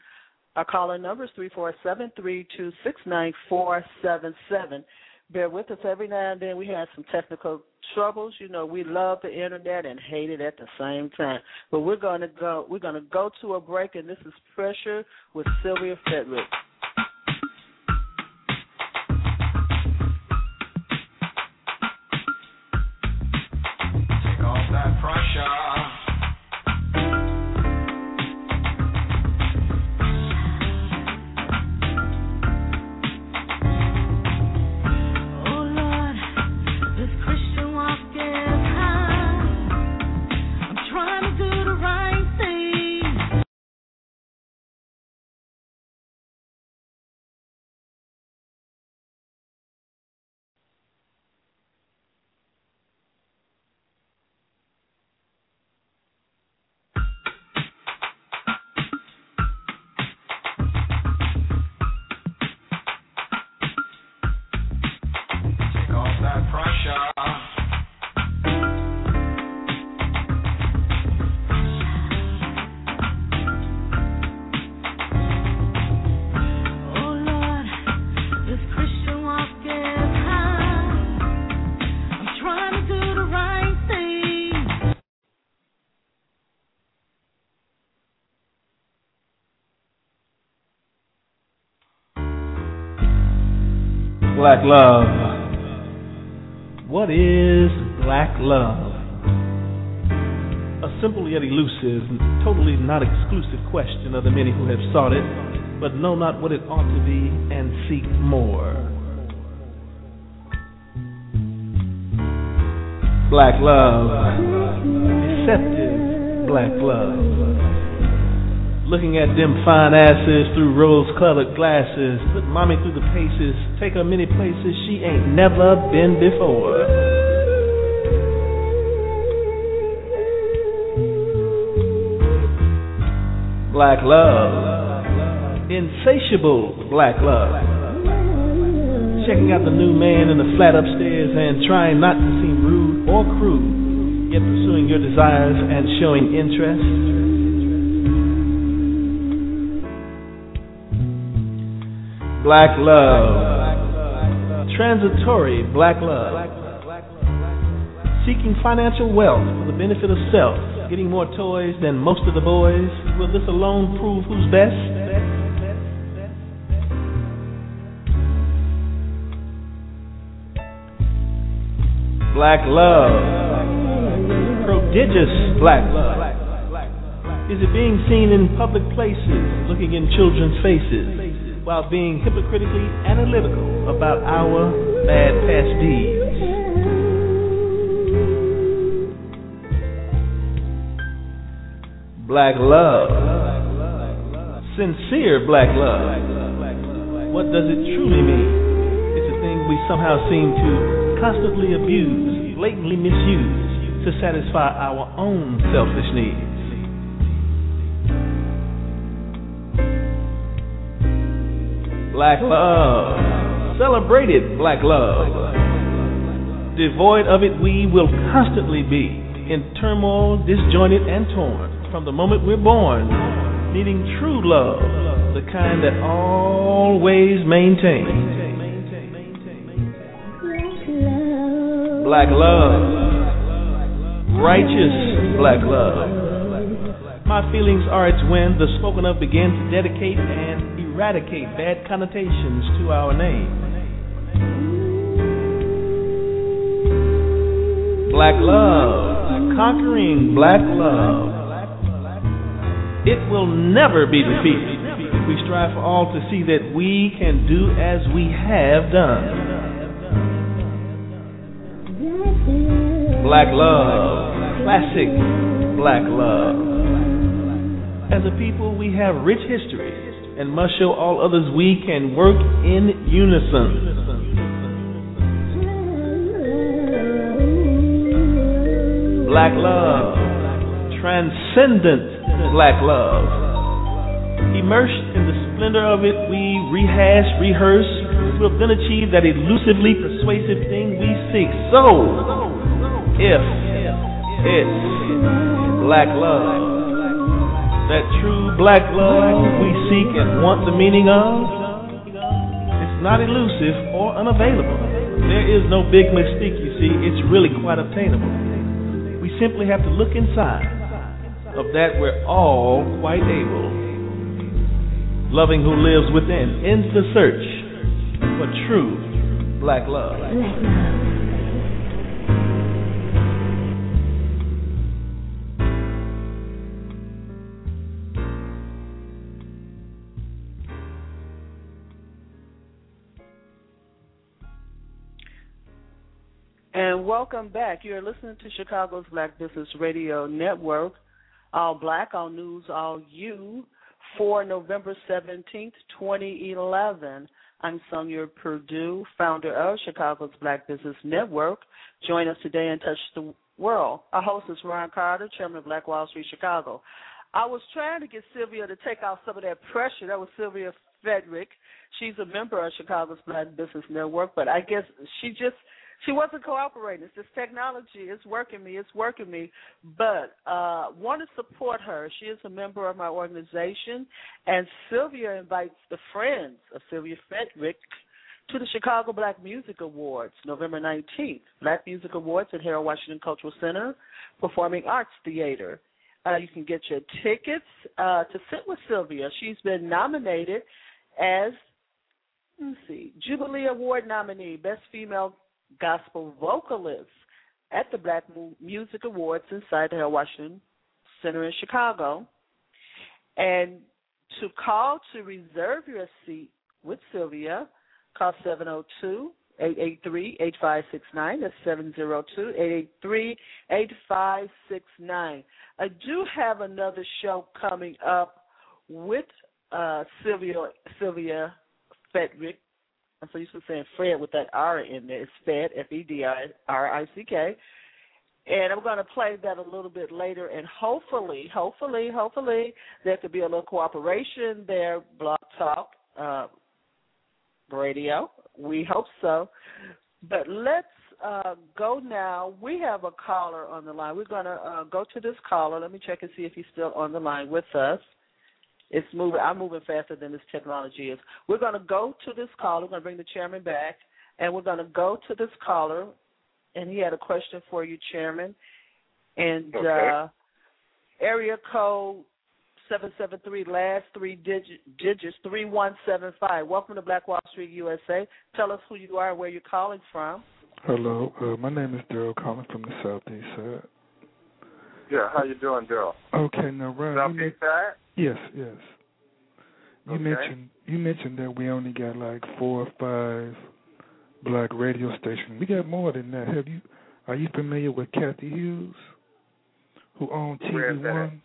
Our calling number is three four seven three two six nine four seven seven. Bear with us every now and then. We have some technical troubles. You know, we love the internet and hate it at the same time. But we're to go. We're to go to a break, and this is Pressure with Sylvia Fedrick. Black love. What is black love? A simple yet elusive, totally not exclusive question of the many who have sought it, but know not what it ought to be and seek more. Black love, deceptive black love looking at them fine asses through rose-colored glasses. Put mommy through the paces, take her many places she ain't never been before. Black love, insatiable black love. Checking out the new man in the flat upstairs and trying not to seem rude or crude, yet pursuing your desires and showing interest. Black love. transitory black love. Seeking financial wealth for the benefit of self, getting more toys than most of the boys. Will this alone prove who's best? Black love. Prodigious black love. Is it being seen in public places, looking in children's faces, while being hypocritically analytical about our bad past deeds? Black love. Sincere black love. What does it truly mean? It's a thing we somehow seem to constantly abuse, blatantly misuse to satisfy our own selfish needs. Black love. Celebrated black love. Devoid of it, we will constantly be in turmoil, disjointed, and torn from the moment we're born, needing true love, the kind that always maintains. Black love, righteous black love. My feelings are it's when the spoken of begin to dedicate and eradicate bad connotations to our name. Black love, conquering black love. It will never be defeated if we strive for all to see that we can do as we have done. Black love, classic black love. As a people, we have rich history and must show all others we can work in unison. Black love, transcendent black love. Immersed in the splendor of it, we rehash, rehearse, have then achieve that elusively persuasive thing we seek. So, if it's black love, that true black love we seek and want the meaning of, it's not elusive or unavailable. There is no big mystique, you see, it's really quite obtainable. We simply have to look inside of that we're all quite able. Loving who lives within ends the search for true black love. Black love. Welcome back. You're listening to Chicago's Black Business Radio Network. All Black, All News, All You for November 17th, 2011. I'm Sonja Perdue, founder of Chicago's Black Business Network. Join us today and touch the world. Our host is Ron Carter, chairman of Black Wall Street Chicago. I was trying to get Sylvia to take off some of that pressure. That was Sylvia Frederick. She's a member of Chicago's Black Business Network, but I guess she just she wasn't cooperating. This technology. is working me. It's working me. But uh want to support her. She is a member of my organization, and Sylvia invites the friends of Sylvia Frederick to the Chicago Black Music Awards, November 19th. Black Music Awards at Harold Washington Cultural Center, Performing Arts Theater. Uh, you can get your tickets uh, to sit with Sylvia. She's been nominated as, let's see, Jubilee Award nominee, Best Female Gospel Vocalist at the Black Music Awards inside the Washington Center in Chicago. And to call to reserve your seat with Sylvia, call 702 883 8569. That's 702 883 8569. I do have another show coming up with uh, Sylvia Sylvia Fedrick. I'm so used to saying Fred with that R in there. It's Fed F E D I R I C K. And I'm going to play that a little bit later, and hopefully, hopefully, hopefully, there could be a little cooperation there. Blog Talk uh, Radio. We hope so. But let's uh, go now. We have a caller on the line. We're going to uh, go to this caller. Let me check and see if he's still on the line with us. It's moving. I'm moving faster than this technology is. We're going to go to this caller. We're going to bring the chairman back. And we're going to go to this caller, and he had a question for you, Chairman. And Okay. uh, area code 773, last three digit, digits, 3175. Welcome to Black Wall Street, USA. Tell us who you are and where you're calling from. Hello, uh, my name is Daryl calling from the southeast side. Yeah, how you doing, Daryl? Okay, now Ryan, you Southeast side? Yes, yes. You Okay. mentioned you mentioned that we only got like four or five black radio stations. We got more than that. Have you? Are you familiar with Cathy Hughes, who owns Where is TV at? One?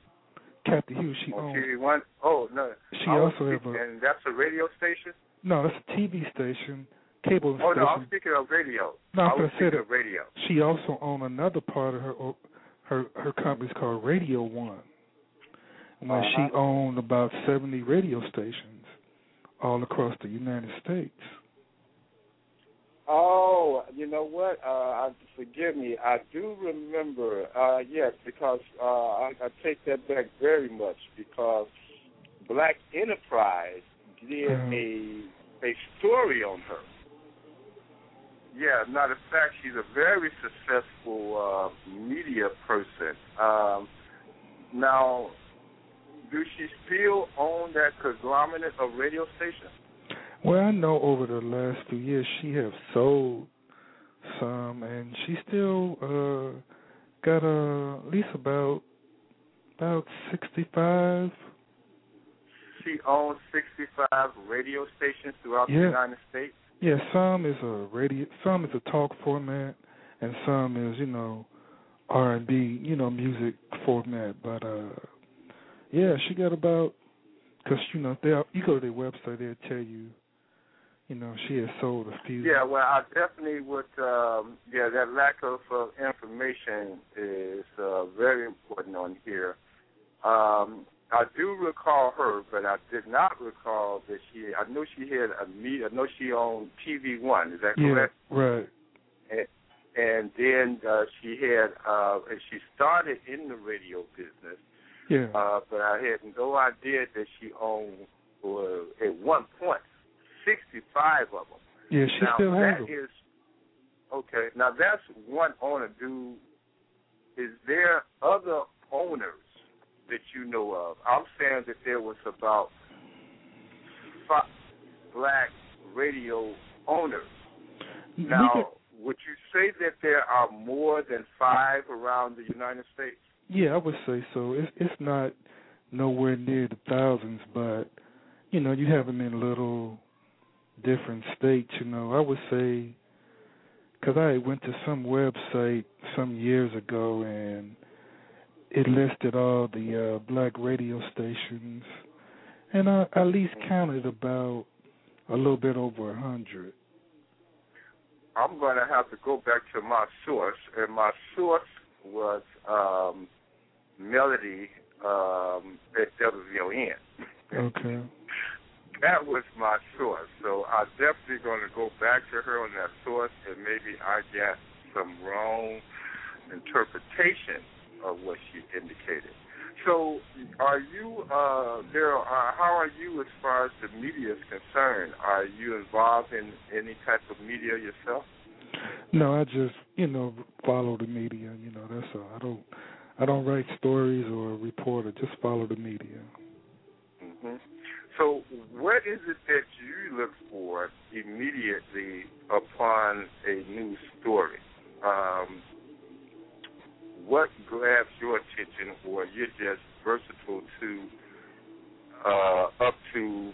Cathy Hughes. She owns. TV One? Oh no. She I also have a and that's a radio station. no. That's a TV station, cable Oh no, I'm station. speaking of radio. No, I I'm was speaking of radio. She also owned another part of her her her company's called Radio One, where Uh-huh. she owned about seventy radio stations all across the United States. Oh, you know what? Uh, I, forgive me. I do remember. Uh, yes, because uh, I, I take that back very much because Black Enterprise did Mhm. a a story on her. Yeah, matter of fact, she's a very successful uh, media person. Um, now, do she still own that conglomerate of radio stations? Well, I know over the last few years she have sold some, and she still uh got uh, at least about about sixty five. She owns 65 radio stations throughout the United States. Yeah, some is a radio, some is a talk format, and some is you know R and B, you know, music format. But uh yeah, she got about because you know they you go to their website, they'll tell you, you know, she has sold a few. Yeah, well, I definitely would. Um, yeah, that lack of uh, information is uh, very important on here. Um, I do recall her, but I did not recall that she. I know she had a meet. I know she owned TV One. Is that correct? yeah, right. And, and then uh, she had. Uh, and she started in the radio business. Yeah, Uh, but I had no idea that she owned, or at one point, 65 of them. yeah, she now, still has that them. is- okay. Now that's one owner. Do is there other owners that you know of? I'm saying that there was about five black radio owners. Now, would you say that there are more than five around the United States? Yeah, I would say so. It's it's not nowhere near the thousands, but you know, you have them in little different states. You know, I would say because I went to some website some years ago and it listed all the uh, black radio stations, and I at least counted about a little bit over a hundred. I'm going to have to go back to my source, and my source was um, Melody um, at WVON. Okay. That was my source, so I'm definitely going to go back to her on that source, and maybe I got some wrong interpretation of what she indicated. So, are you, uh, Daryl? Uh, how are you as far as the media is concerned? Are you involved in any type of media yourself? No, I just you know follow the media. You know that's all. I don't I don't write stories or report. I just follow the media. hmm So, what is it that you look for immediately upon a news story? Um, what grabs your attention, or you're just versatile to uh, up to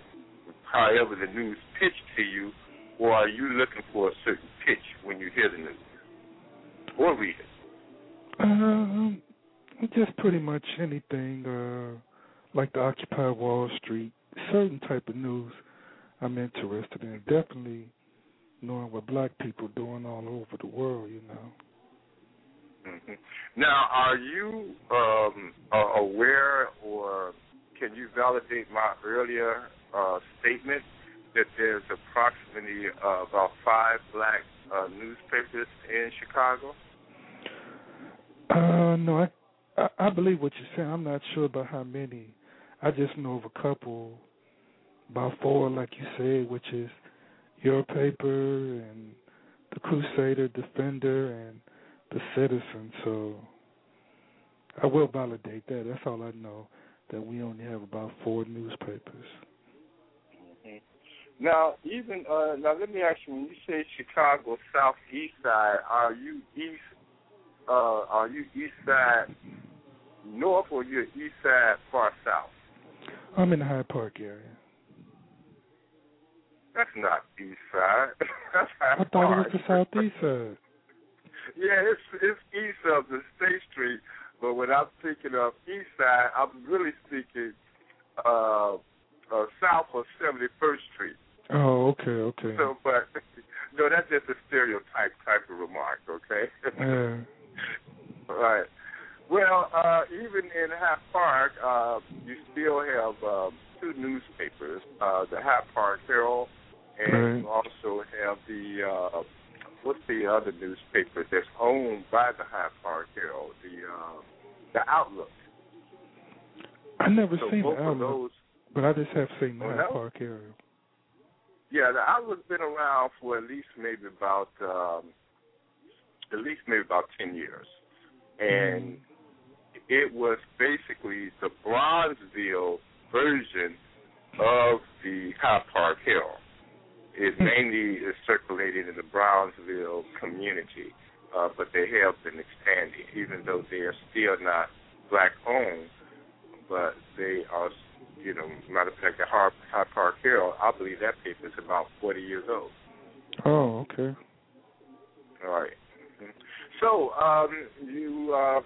however the news pitched to you, or are you looking for a certain pitch when you hear the news or read it? Um, just pretty much anything uh, like the Occupy Wall Street, certain type of news I'm interested in. Definitely knowing what black people doing all over the world. You know. hmm Now, are you um, uh, aware, or can you validate my earlier uh, statement that there's approximately uh, about five black uh, newspapers in Chicago? Uh, no, I, I I believe what you're saying. I'm not sure about how many. I just know of a couple, about four, like you said, which is your paper and the Crusader, Defender, and the Citizen. So I will validate that. That's all I know. That we only have about four newspapers. Mm-hmm. Now, even uh, now, let me ask you: When you say Chicago Southeast Side, are you east? Uh, are you east side north, or you east side far south? I'm in the Hyde Park area. That's not east side. That's Hyde I thought Park. it was the southeast side. Yeah, it's it's east of the State Street, but when I'm thinking of east side, I'm really speaking uh, uh south of 71st Street. Oh, okay, okay. So, but no, that's just a stereotype type of remark, okay? Yeah. right. Well, uh, even in Hyde Park, uh, you still have uh, two newspapers, uh, the Hyde Park Herald, and Right. you also have the uh, what's the other newspaper that's owned by the Hyde Park Herald, the uh, the Outlook. I never So seen both the Outlook, those, but I just have seen the Oh, Hyde? Park area. yeah, the Outlook's been around for at least maybe about um, at least maybe about ten years, and it was basically the Bronzeville version of the Hyde Park Herald. It mainly is circulated in the Bronzeville community, uh, but they have been expanding, even though they are still not black owned, but they are, you know, matter of fact, the Hyde Park Herald, I believe that paper is about 40 years old. Oh, okay. All right. So, um, you uh,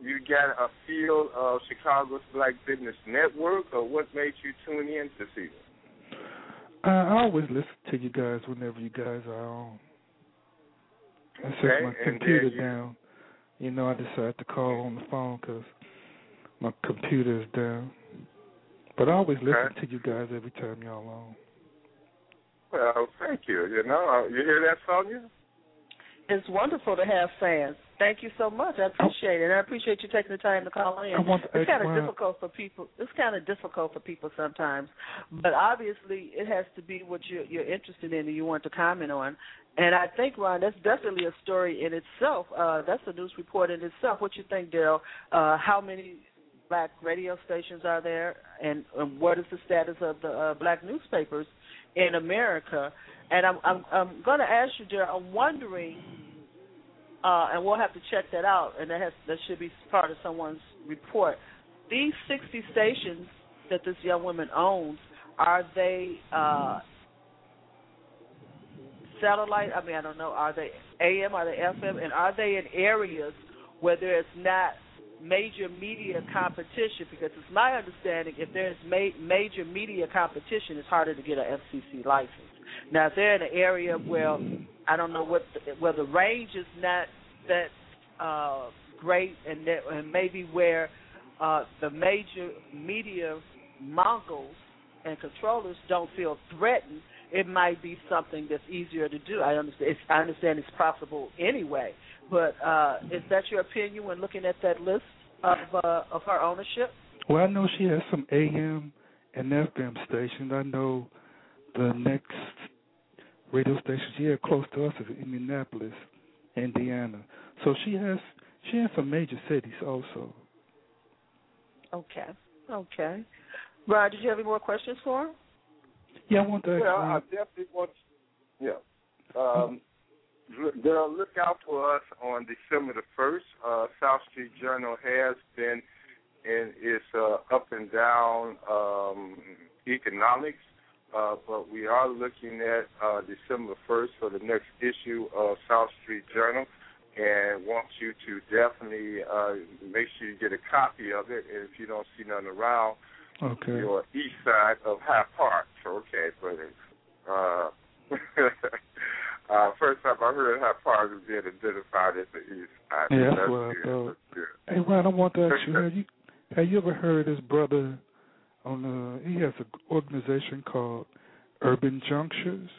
you got a feel of Chicago's Black Business Network, or what made you tune in this evening? I I always listen to you guys whenever you guys are on. I set Okay, my computer you- down. You know, I decided to call on the phone 'cause my computer is down. But I always listen Okay. to you guys every time y'all on. Well, thank you. You know, uh, you hear that, Sonja? It's wonderful to have fans. Thank you so much. I appreciate it. I appreciate you taking the time to call in. To it's kind of difficult for people. It's kind of difficult for people sometimes, but obviously it has to be what you're, you're interested in and you want to comment on. And I think, Ron, that's definitely a story in itself. Uh, that's a news report in itself. What you think, Daryl? Uh, how many black radio stations are there, and, and what is the status of the uh, black newspapers in America? And I'm I'm, I'm going to ask you, Daryl. I'm wondering uh, and we'll have to check that out, and that has that should be part of someone's report. These 60 stations that this young woman owns, are they uh, satellite? I mean, I don't know. Are they AM? Are they FM? And are they in areas where there's not major media competition? Because it's my understanding if there's ma- major media competition, it's harder to get an FCC license. Now, if they're in an area where I don't know what the, where the range is not that uh, great, and that, and maybe where uh, the major media mongols and controllers don't feel threatened, it might be something that's easier to do. I understand. It's, I understand it's profitable anyway, but uh, is that your opinion when looking at that list of uh, of her ownership? Well, I know she has some AM and FM stations. I know the next radio station she had close to us is Indianapolis, Indiana. So she has she has some major cities also. Okay. Okay. Rod, did you have any more questions for her? Yeah, I want to. Well, I definitely want. Yeah. Um, look- they'll look out for us on December the first. Uh, South Street Journal has been in its uh, up and down um, economics, uh, but we are looking at uh, December first for the next issue of South Street Journal, and want you to definitely uh, make sure you get a copy of it. And if you don't see none around, okay. your east side of Hyde Park. Okay, but uh, uh, first time I heard Hyde Park was being identified as the east side. Yeah, that's that's what I good. thought. Good. Hey Ron, I want to ask you: Have you have you ever heard his brother on? Uh, he has an organization called Urban Junctures.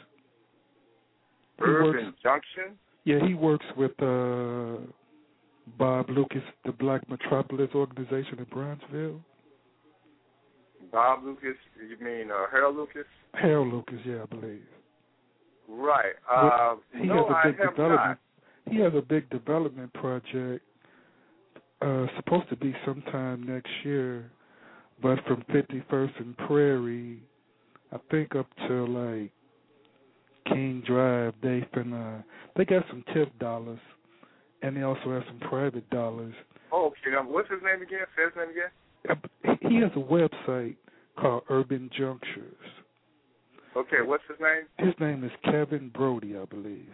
He Urban works- Junction. Yeah, he works with uh, Bob Lucas, the Black Metropolis organization in Bronzeville. Bob Lucas, you mean uh, Harold Lucas? Harold Lucas, yeah, I believe. Right. Uh, he no, has a big development. not. He has a big development project. Uh, supposed to be sometime next year, but from 51st and Prairie, I think up to like King Drive, they finna they got some TIF dollars, and they also have some private dollars. Oh, okay. Now, what's his name again? Say his name again. He has a website called Urban Junctures. Okay, what's his name? His name is Kevin Brody, I believe.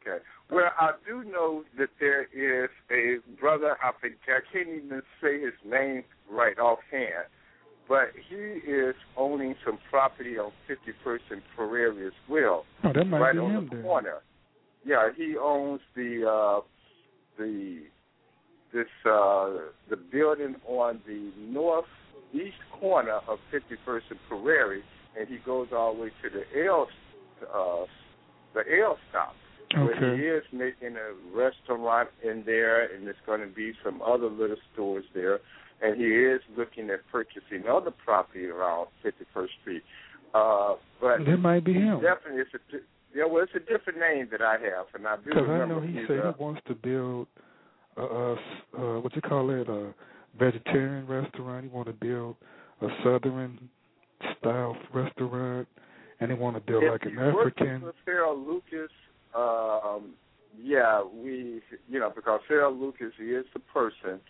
Okay. Well, I do know that there is a brother. I think I can't even say his name right offhand, but he is owning some property on 51st and Prairie as well, Oh, that might right be on him the then. corner. Yeah, he owns the uh, the this uh, the building on the northeast corner of 51st and Prairie, and he goes all the way to the L uh, the L stop. Okay. he is making a restaurant in there, and there's going to be some other little stores there, and he is looking at purchasing other property around 51st Street. Uh, but That might be him. definitely, it's a yeah, well, it's a different name that I have, and I do Because I remember know he said uh, he wants to build a, a s- uh, what you call it a vegetarian restaurant. He want to build a southern style restaurant, and he want to build if like an African. with Farrell Lucas, um, yeah, we, you know, because Farrell Lucas he is the person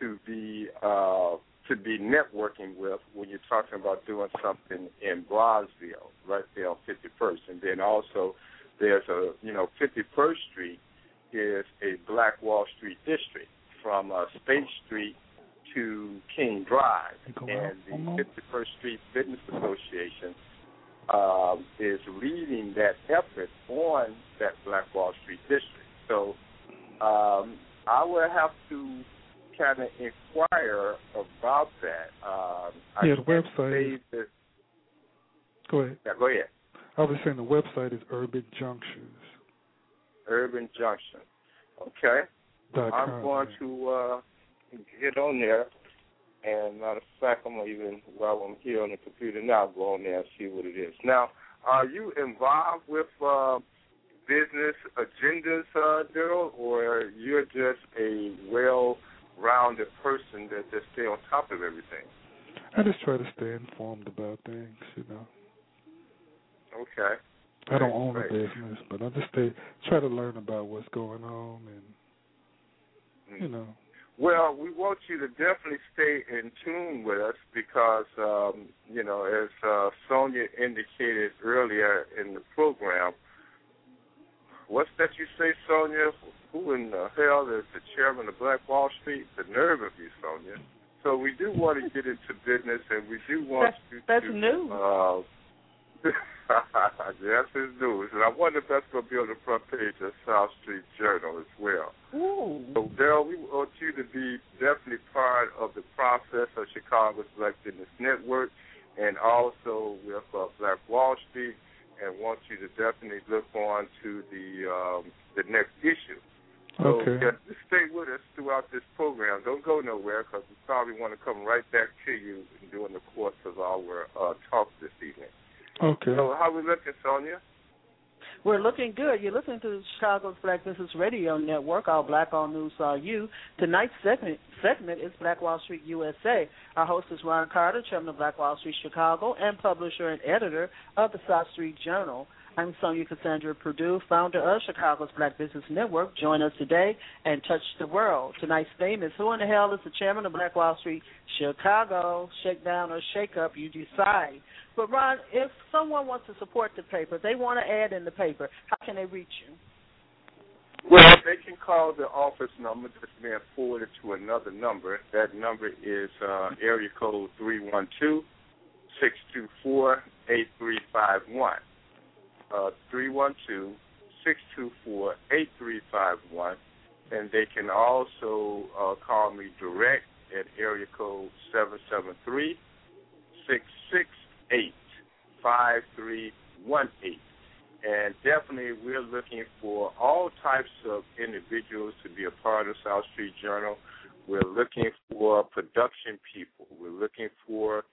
to be uh, to be networking with when you're talking about doing something in Bronzeville, right there on 51st, and then also there's a, you know, 51st Street is a Black Wall Street district from uh, State Street to King Drive, and the 51st Street Fitness Association um, is leading that effort on that Black Wall Street district. So um, I will have to kind of inquire about that. Um, I Yeah, the website that. Go ahead. Yeah, go ahead. I was saying the website is Urban Junctions. Urban Junction. Okay. Dot I'm com. going to uh, get on there. And matter of fact, I'm even while I'm here on the computer now, go on there and see what it is. Now, are you involved with uh, business agendas, uh, Daryl, or you're just a well-rounded person that just stay on top of everything? I just try to stay informed about things, you know. Okay. I don't Right, own a business, but I just stay try to learn about what's going on and you know. Well, we want you to definitely stay in tune with us because, um, you know, as uh, Sonja indicated earlier in the program, what's that you say, Sonja? Who in the hell is the chairman of Black Wall Street? The nerve of you, Sonja. So we do want to get into business, and we do want That's- you that's to. new. Uh, yes, it's news, and I wonder if that's going to be on the front page of South Street Journal as well. Ooh. So, Daryl, we want you to be definitely part of the process of Chicago's Black Business Network and also with uh, Black Wall Street and want you to definitely look on to the um, the next issue. So Okay. yeah, just stay with us throughout this program. Don't go nowhere because we probably want to come right back to you during the course of our uh, talk this evening. Okay. So how we looking, Sonja? We're looking good. You're listening to Chicago's Black Business Radio Network. All Black, all news, all you. Tonight's segment segment is Black Wall Street USA. Our host is Ron Carter, chairman of Black Wall Street Chicago and publisher and editor of the South Street Journal. I'm Sonja Cassandra Perdue, founder of Chicago's Black Business Network. Join us today and touch the world. Tonight's theme is Who in the Hell is the chairman of Black Wall Street Chicago? Shake down or shake up, you decide. But Ron, if someone wants to support the paper, they want to add in the paper, how can they reach you? Well, they can call the office number that's being forwarded to another number. That number is uh, area code three one two six two four eight three five one. Uh, three one two six two four eight three five one, and they can also uh, call me direct at area code seven seven three six six eight five three one eight. And definitely, we're looking for all types of individuals to be a part of South Street Journal. We're looking for production people. We're looking for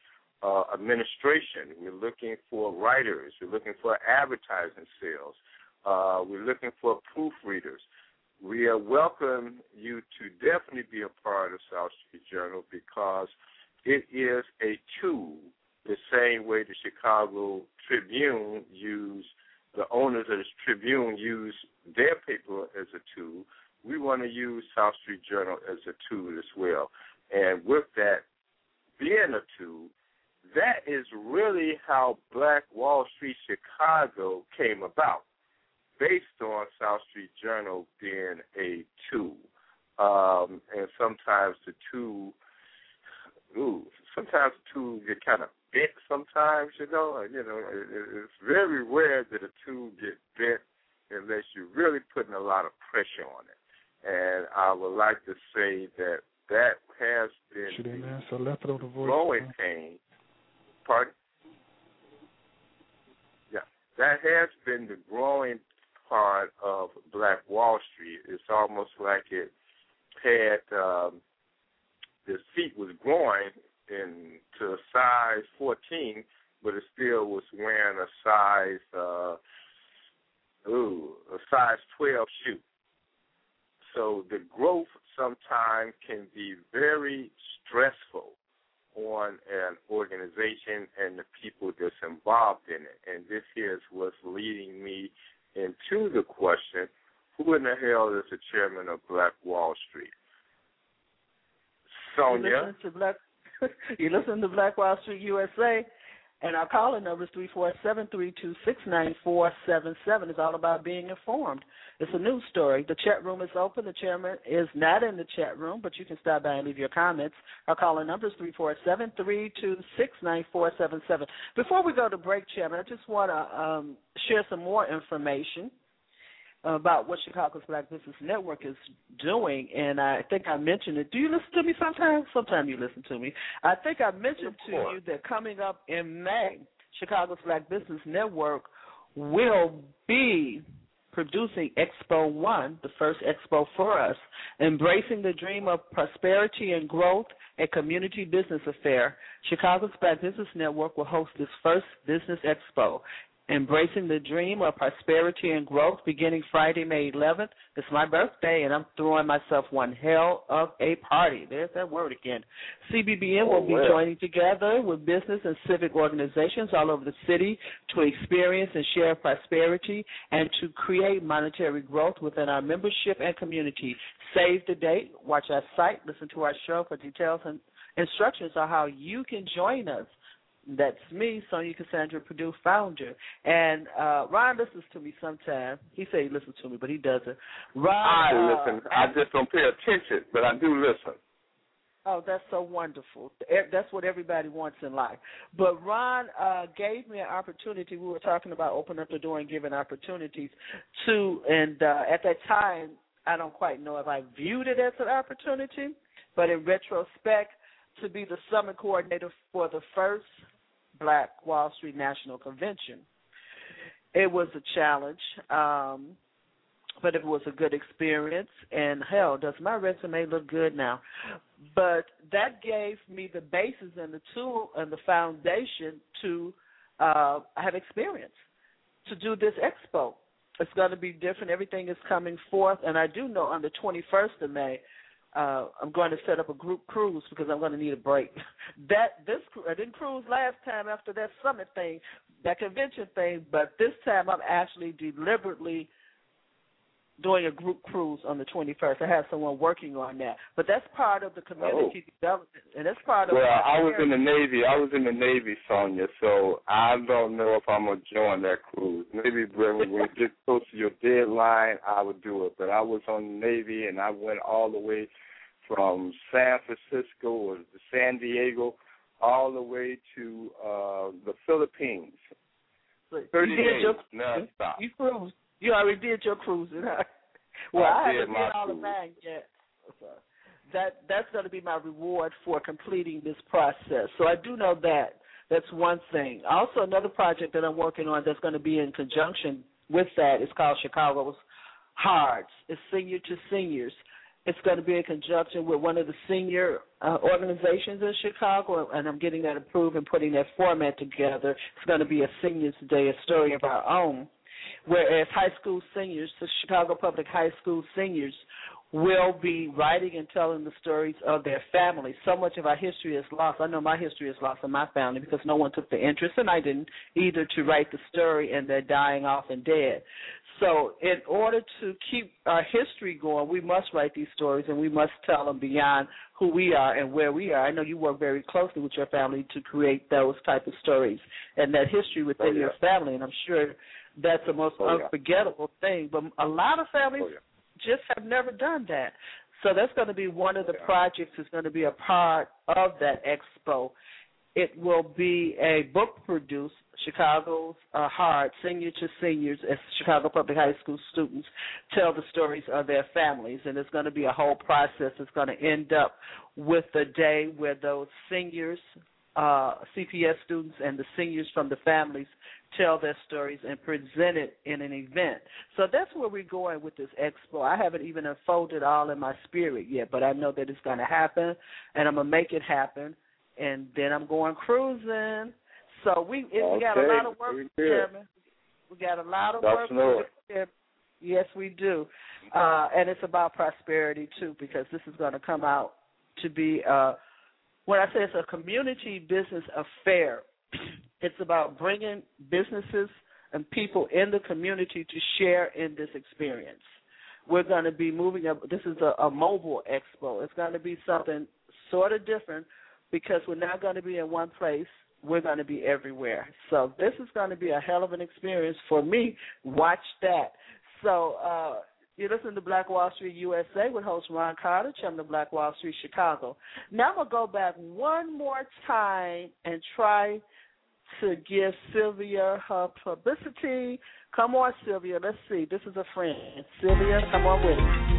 uh, administration. We're looking for writers. We're looking for advertising sales. Uh, we're looking for proofreaders. We welcome you to definitely be a part of South Street Journal because it is a tool the same way the Chicago Tribune used, the owners of the Tribune use their paper as a tool. We want to use South Street Journal as a tool as well. And with that being a tool, that is really how Black Wall Street Chicago came about, based on South Street Journal being a tool. Um, and sometimes the tool, ooh, sometimes the tool get kind of bent. Sometimes you know, you know, it's very rare that a tool get bent unless you're really putting a lot of pressure on it. And I would like to say that that has been the growing pain Pardon? Yeah, that has been the growing part of Black Wall Street. It's almost like it had um, the feet was growing into a size 14, but it still was wearing a size uh, ooh a size 12 shoe. So the growth sometimes can be very stressful on an organization and the people that's involved in it. And this is what's leading me into the question who in the hell is the chairman of Black Wall Street? Sonja. You listen to Black, you listen to Black Wall Street USA. And our calling number is three four seven three two six nine four seven seven. It's all about being informed. It's a news story. The chat room is open. The chairman is not in the chat room, but you can stop by and leave your comments. Our calling number is three four seven three two six nine four seven seven. Before we go to break, Chairman, I just want to um, share some more information about what Chicago's Black Business Network is doing, and I think I mentioned it. Do you listen to me sometimes? Sometimes you listen to me. I think I mentioned to you that coming up in May, Chicago's Black Business Network will be producing Expo One, the first expo for us, embracing the dream of prosperity and growth, a community business affair. Chicago's Black Business Network will host this first business expo. Embracing the Dream of Prosperity and Growth beginning Friday, May 11th. It's my birthday, and I'm throwing myself one hell of a party. There's that word again. CBBN oh, will be well. joining together with business and civic organizations all over the city to experience and share prosperity and to create monetary growth within our membership and community. Save the date, watch our site, listen to our show for details and instructions on how you can join us. That's me, Sonja Cassandra Perdue, founder. And uh Ron listens to me sometimes. He say he listens to me, but he doesn't. Ron, I uh, listen. I just don't pay attention, but I do listen. Oh, that's so wonderful. That's what everybody wants in life. But Ron uh, gave me an opportunity. We were talking about opening up the door and giving opportunities to, and uh, at that time, I don't quite know if I viewed it as an opportunity, but in retrospect, to be the summit coordinator for the first Black Wall Street National Convention. It was a challenge, um, but it was a good experience. And hell, does my resume look good now? But that gave me the basis and the tool and the foundation to uh, have experience to do this expo. It's going to be different. Everything is coming forth, and I do know on the 21st of May, uh, I'm going to set up a group cruise because I'm going to need a break. That this I didn't cruise last time after that summit thing, that convention thing, but this time I'm actually deliberately doing a group cruise on the 21st. I have someone working on that, but that's part of the community development, and that's part of. Well, I was in the Navy. I was in the Navy, Sonja. So I don't know if I'm gonna join that cruise. Maybe when we get close to your deadline, I would do it. But I was on the Navy, and I went all the way from San Francisco or San Diego, all the way to uh the Philippines. Thirty you days nonstop. You cruised. You already did your cruising. Huh? Well, I I, did haven't did all of cruise. mine yet. So that that's going to be my reward for completing this process. So I do know that. That's one thing. Also, another project that I'm working on that's going to be in conjunction with that is called Chicago's Hearts. It's senior to seniors. It's going to be in conjunction with one of the senior uh, organizations in Chicago, and I'm getting that approved and putting that format together. It's going to be a Seniors Day, a story of our own. Whereas high school seniors, the Chicago Public High School seniors, will be writing and telling the stories of their families. So much of our history is lost. I know my history is lost in my family because no one took the interest, and I didn't either, to write the story, and they're dying off and dead. So, in order to keep our history going, we must write these stories and we must tell them beyond who we are and where we are. I know you work very closely with your family to create those type of stories and that history oh, within oh, yeah. your family, and I'm sure that's the most oh, unforgettable yeah. thing. But a lot of families oh, yeah. Just have never done that. So that's going to be one of the projects that's going to be a part of that expo. It will be a book produced, Chicago's uh, Heart, Senior to Seniors, as Chicago Public High School students tell the stories of their families. And it's going to be a whole process. It's going to end up with the day where those seniors, uh, CPS students, and the seniors from the families tell their stories and present it in an event. So that's where we're going with this expo. I haven't even unfolded all in my spirit yet, but I know that it's going to happen, and I'm going to make it happen and then I'm going cruising. So we it, okay. we got a lot of work, Chairman. We got a lot of work. Chairman. Yes, we do, uh, and it's about prosperity too, because this is going to come out to be. Uh, when I say it's a community business affair, it's about bringing businesses and people in the community to share in this experience. We're going to be moving up. This is a, a mobile expo. It's going to be something sort of different because we're not going to be in one place. We're going to be everywhere. So this is going to be a hell of an experience for me. Watch that. So uh, you listen to Black Wall Street USA with host Ron Carter. I'm the Black Wall Street Chicago. Now I'm going to go back one more time and try to give Sylvia her publicity. Come on, Sylvia. Let's see. This is a friend. Sylvia, come on with it.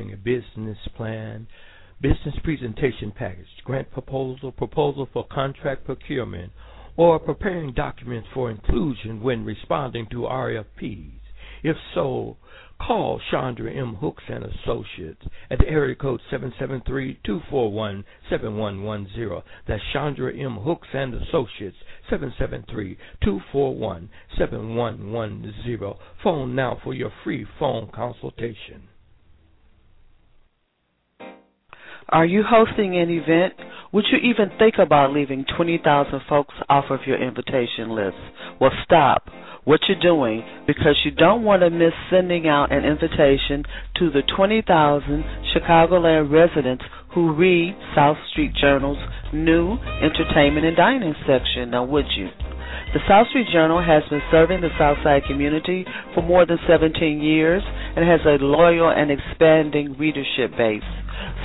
Preparing a business plan, business presentation package, grant proposal, proposal for contract procurement, or preparing documents for inclusion when responding to RFPs? If so, call Chandra M. Hooks and Associates at the area code 773-241-7110. That's Chandra M. Hooks and Associates, 773-241-7110. Phone now for your free phone consultation. Are you hosting an event? Would you even think about leaving 20,000 folks off of your invitation list? Well, stop what you're doing because you don't want to miss sending out an invitation to the 20,000 Chicagoland residents who read South Street Journal's new entertainment and dining section. Now, would you? The South Street Journal has been serving the Southside community for more than 17 years and has a loyal and expanding readership base.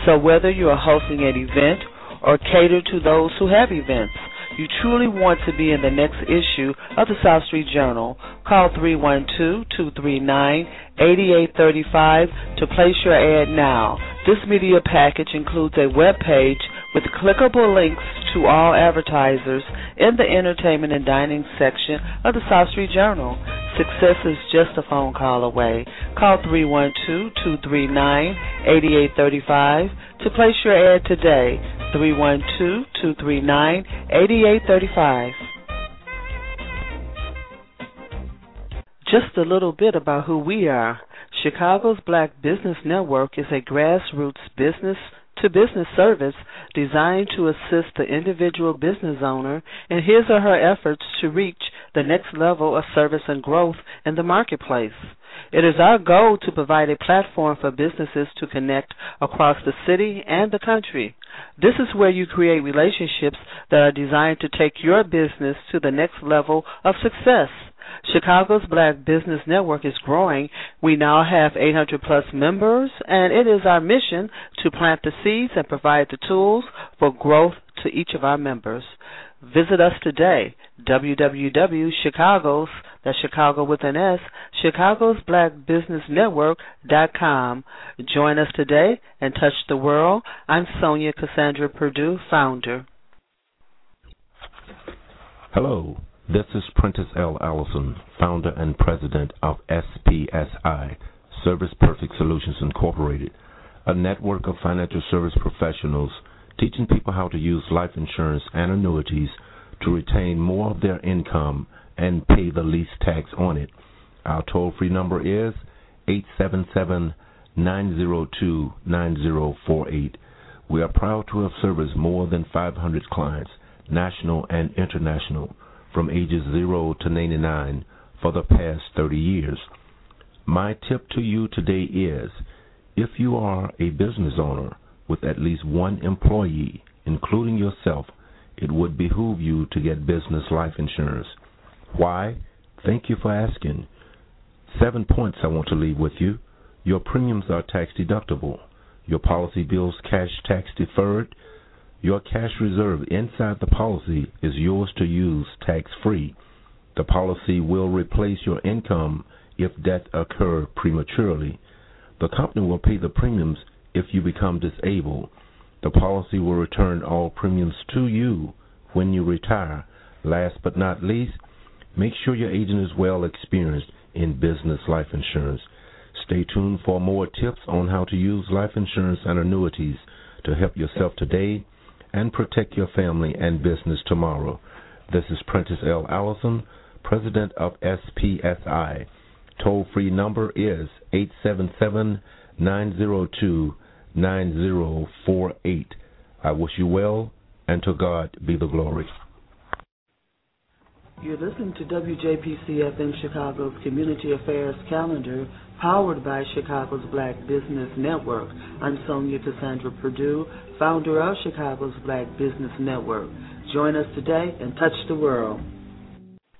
So, whether you are hosting an event or cater to those who have events, you truly want to be in the next issue of the South Street Journal, call 312-239-8835 to place your ad now. This media package includes a web page with clickable links to all advertisers in the entertainment and dining section of the South Street Journal. Success is just a phone call away. Call 312-239-8835 to place your ad today. 312-239-8835. Just a little bit about who we are. Chicago's Black Business Network is a grassroots business to business service designed to assist the individual business owner in his or her efforts to reach the next level of service and growth in the marketplace. It is our goal to provide a platform for businesses to connect across the city and the country. This is where you create relationships that are designed to take your business to the next level of success. Chicago's Black Business Network is growing. We now have 800 plus members, and it is our mission to plant the seeds and provide the tools for growth to each of our members. Visit us today, www.chicagos, that's Chicago with an S, Chicago's Black Business Network.com. Join us today and touch the world. I'm Sonja Cassandra Perdue, founder. Hello. This is Prentice L. Allison, founder and president of SPSI, Service Perfect Solutions Incorporated, a network of financial service professionals teaching people how to use life insurance and annuities to retain more of their income and pay the least tax on it. Our toll free number is 877 902 9048. We are proud to have serviced more than 500 clients, national and international from ages 0 to 99 for the past 30 years. My tip to you today is if you are a business owner with at least one employee, including yourself, it would behoove you to get business life insurance. Why? Thank you for asking. Seven points I want to leave with you. Your premiums are tax deductible. Your policy bills cash tax deferred. Your cash reserve inside the policy is yours to use tax free. The policy will replace your income if death occur prematurely. The company will pay the premiums if you become disabled. The policy will return all premiums to you when you retire. Last but not least, make sure your agent is well experienced in business life insurance. Stay tuned for more tips on how to use life insurance and annuities to help yourself today and protect your family and business tomorrow. This is Prentice L. Allison, President of SPSI. Toll free number is 877 902 9048. I wish you well, and to God be the glory. You're listening to WJPC FM Chicago's Community Affairs Calendar, powered by Chicago's Black Business Network. I'm Sonja Cassandra Perdue, founder of Chicago's Black Business Network. Join us today and touch the world.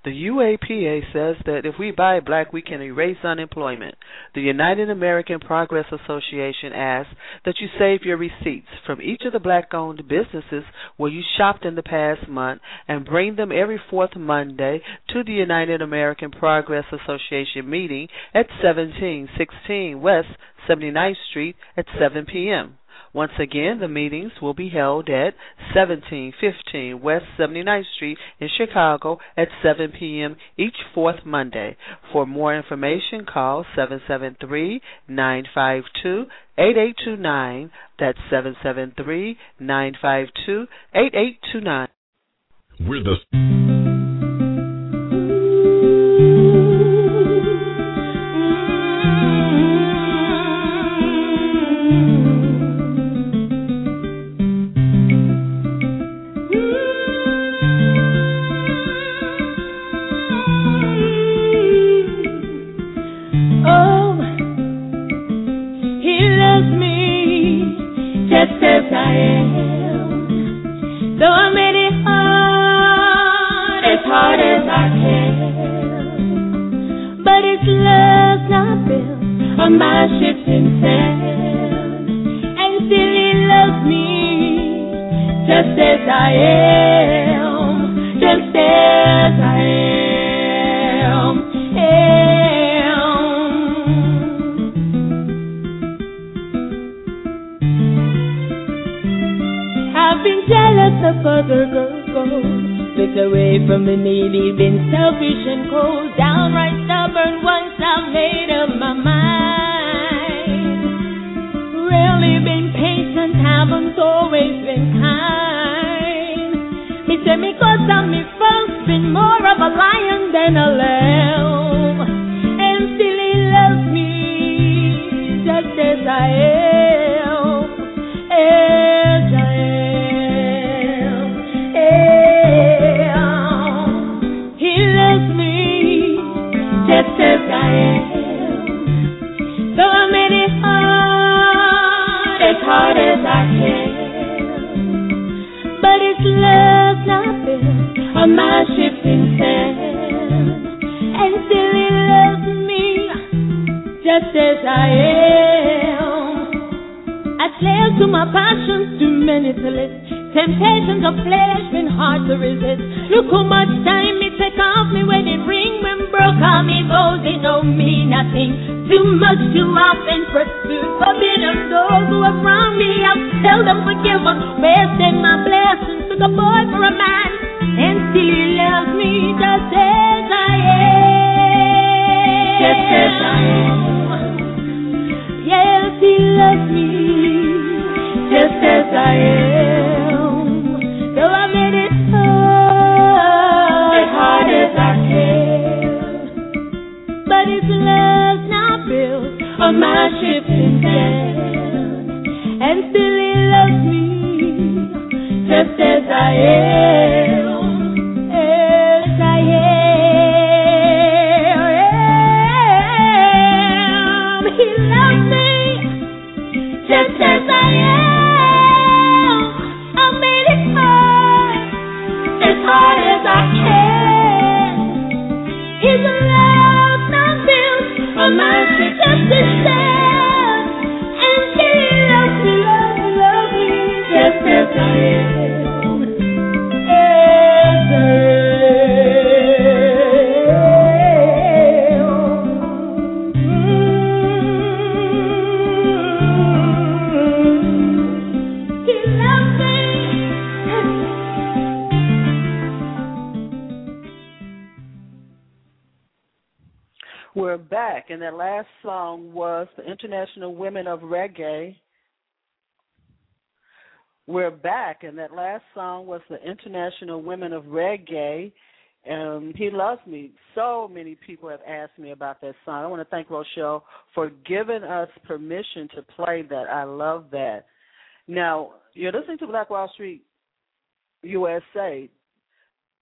The UAPA says that if we buy black, we can erase unemployment. The United American Progress Association asks that you save your receipts from each of the black owned businesses where you shopped in the past month and bring them every fourth Monday to the United American Progress Association meeting at 1716 West 79th Street at 7 p.m. Once again, the meetings will be held at 1715 West 79th Street in Chicago at 7 p.m. each fourth Monday. For more information, call 773 952 8829. That's 773 952 8829. We're the And still he loves me just as I am. I slave to my passions, too many to list. Temptations of flesh been hard to resist. Look how much time it take off me wedding ring when broke all me vows. They don't mean nothing. Too much, too often pursued. Forbidden those who have wronged me. Tell them forgiven. Wasting my blessings. Took a boy for a man. And still he loves me just as And still he loves me just as I am. Song was the International Women of Reggae. We're back, and that last song was the International Women of Reggae. Um, he loves me. So many people have asked me about that song. I want to thank Rochelle for giving us permission to play that. I love that. Now, you're listening to Black Wall Street USA.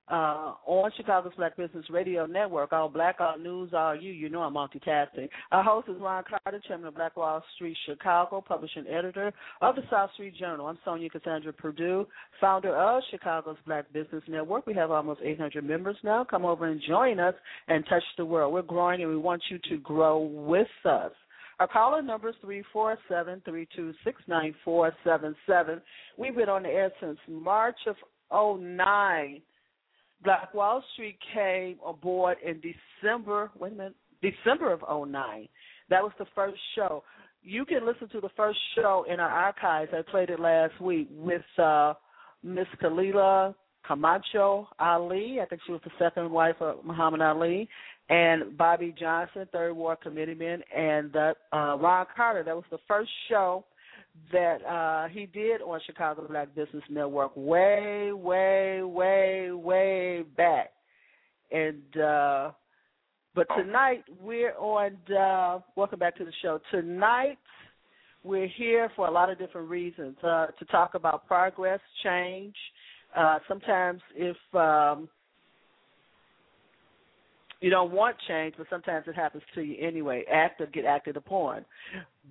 Uh, on Chicago's Black Business Radio Network. All black, all news, all you. You know I'm multitasking. Our host is Ron Carter, chairman of Black Wall Street Chicago, publishing editor of the South Street Journal. I'm Sonja Cassandra Perdue, founder of Chicago's Black Business Network. We have almost 800 members now. Come over and join us and touch the world. We're growing and we want you to grow with us. Our caller number is three four seven three two six nine four seven seven. We've been on the air since March of '09. Black Wall Street came aboard in December. Wait a minute, December of '09. That was the first show. You can listen to the first show in our archives. I played it last week with uh, Miss Khalilah Camacho Ali. I think she was the second wife of Muhammad Ali, and Bobby Johnson, third ward committeeman, and uh, Ron Carter. That was the first show that uh, he did on Chicago Black Business Network way, way, way, way back. And uh, but tonight we're on. Uh, welcome back to the show. Tonight we're here for a lot of different reasons uh, to talk about progress, change. Uh, sometimes if um, you don't want change, but sometimes it happens to you anyway. Act or get acted upon.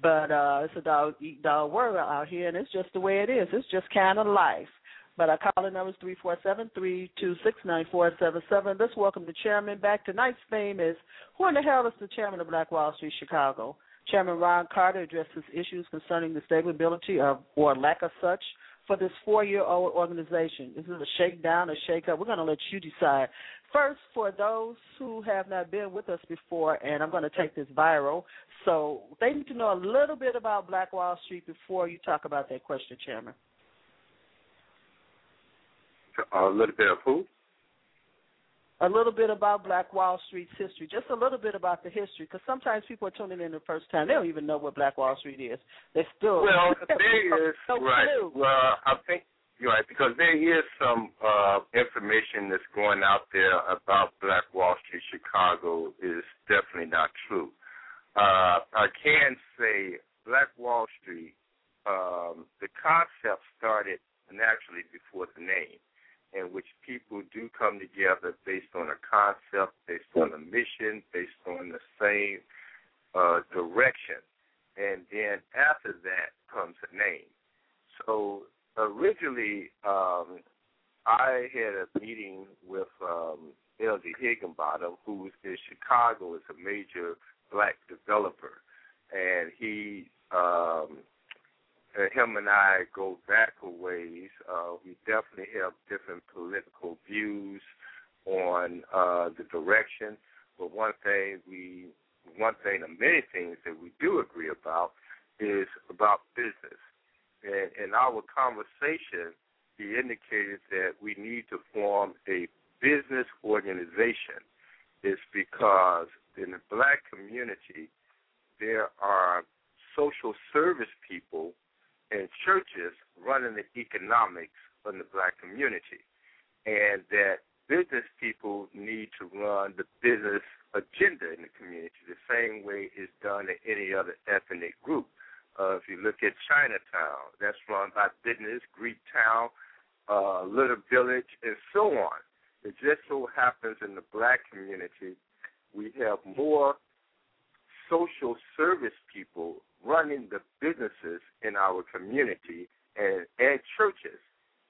But uh it's a dog eat dog world out here, and it's just the way it is. It's just kind of life. But our calling number is three four seven three two six nine four seven seven. Let's welcome the chairman back. Tonight's theme is Who in the hell is the chairman of Black Wall Street Chicago? Chairman Ron Carter addresses issues concerning the stability of or lack of such for this four year old organization. Is it a shakedown or shake up? We're going to let you decide. First, for those who have not been with us before, and I'm going to take this viral, so they need to know a little bit about Black Wall Street before you talk about that question, Chairman. A little bit of who? a little bit about Black Wall Street's history, just a little bit about the history, because sometimes people are tuning in the first time. They don't even know what Black Wall Street is. They still well, there is no right. Clue. Well, I think you're right because there is some uh, information that's going out there about Black Wall Street Chicago is definitely not true. Uh, I can say Black Wall Street. Um, the concept started naturally before the name in which people do come together based on a concept, based on a mission, based on the same uh, direction. And then after that comes a name. So originally, um, I had a meeting with um, Elzie Higginbottom, who in Chicago is a major black developer. And he um, him and I go back a ways. Uh, we definitely have different political views on uh, the direction, but one thing we, one thing, and many things that we do agree about is about business. And in our conversation, he indicated that we need to form a business organization. It's because in the black community, there are social service people and churches running the economics of the black community, and that business people need to run the business agenda in the community the same way it's done in any other ethnic group. Uh, if you look at Chinatown, that's run by business, Greek Town, uh, Little Village, and so on. It just so happens in the black community we have more social service people running the businesses in our community and, and churches.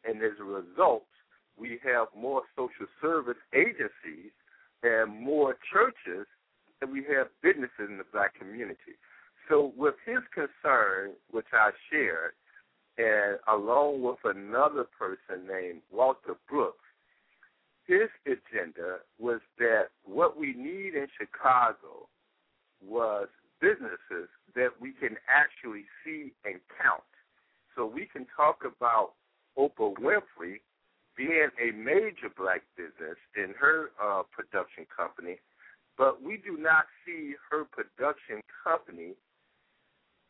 And as a result, we have more social service agencies and more churches than we have businesses in the black community. So, with his concern, which I shared, and along with another person named Walter Brooks, his agenda was that what we need in Chicago was businesses that we can actually see and count. So we can talk about Oprah Winfrey being a major black business in her uh, production company, but we do not see her production company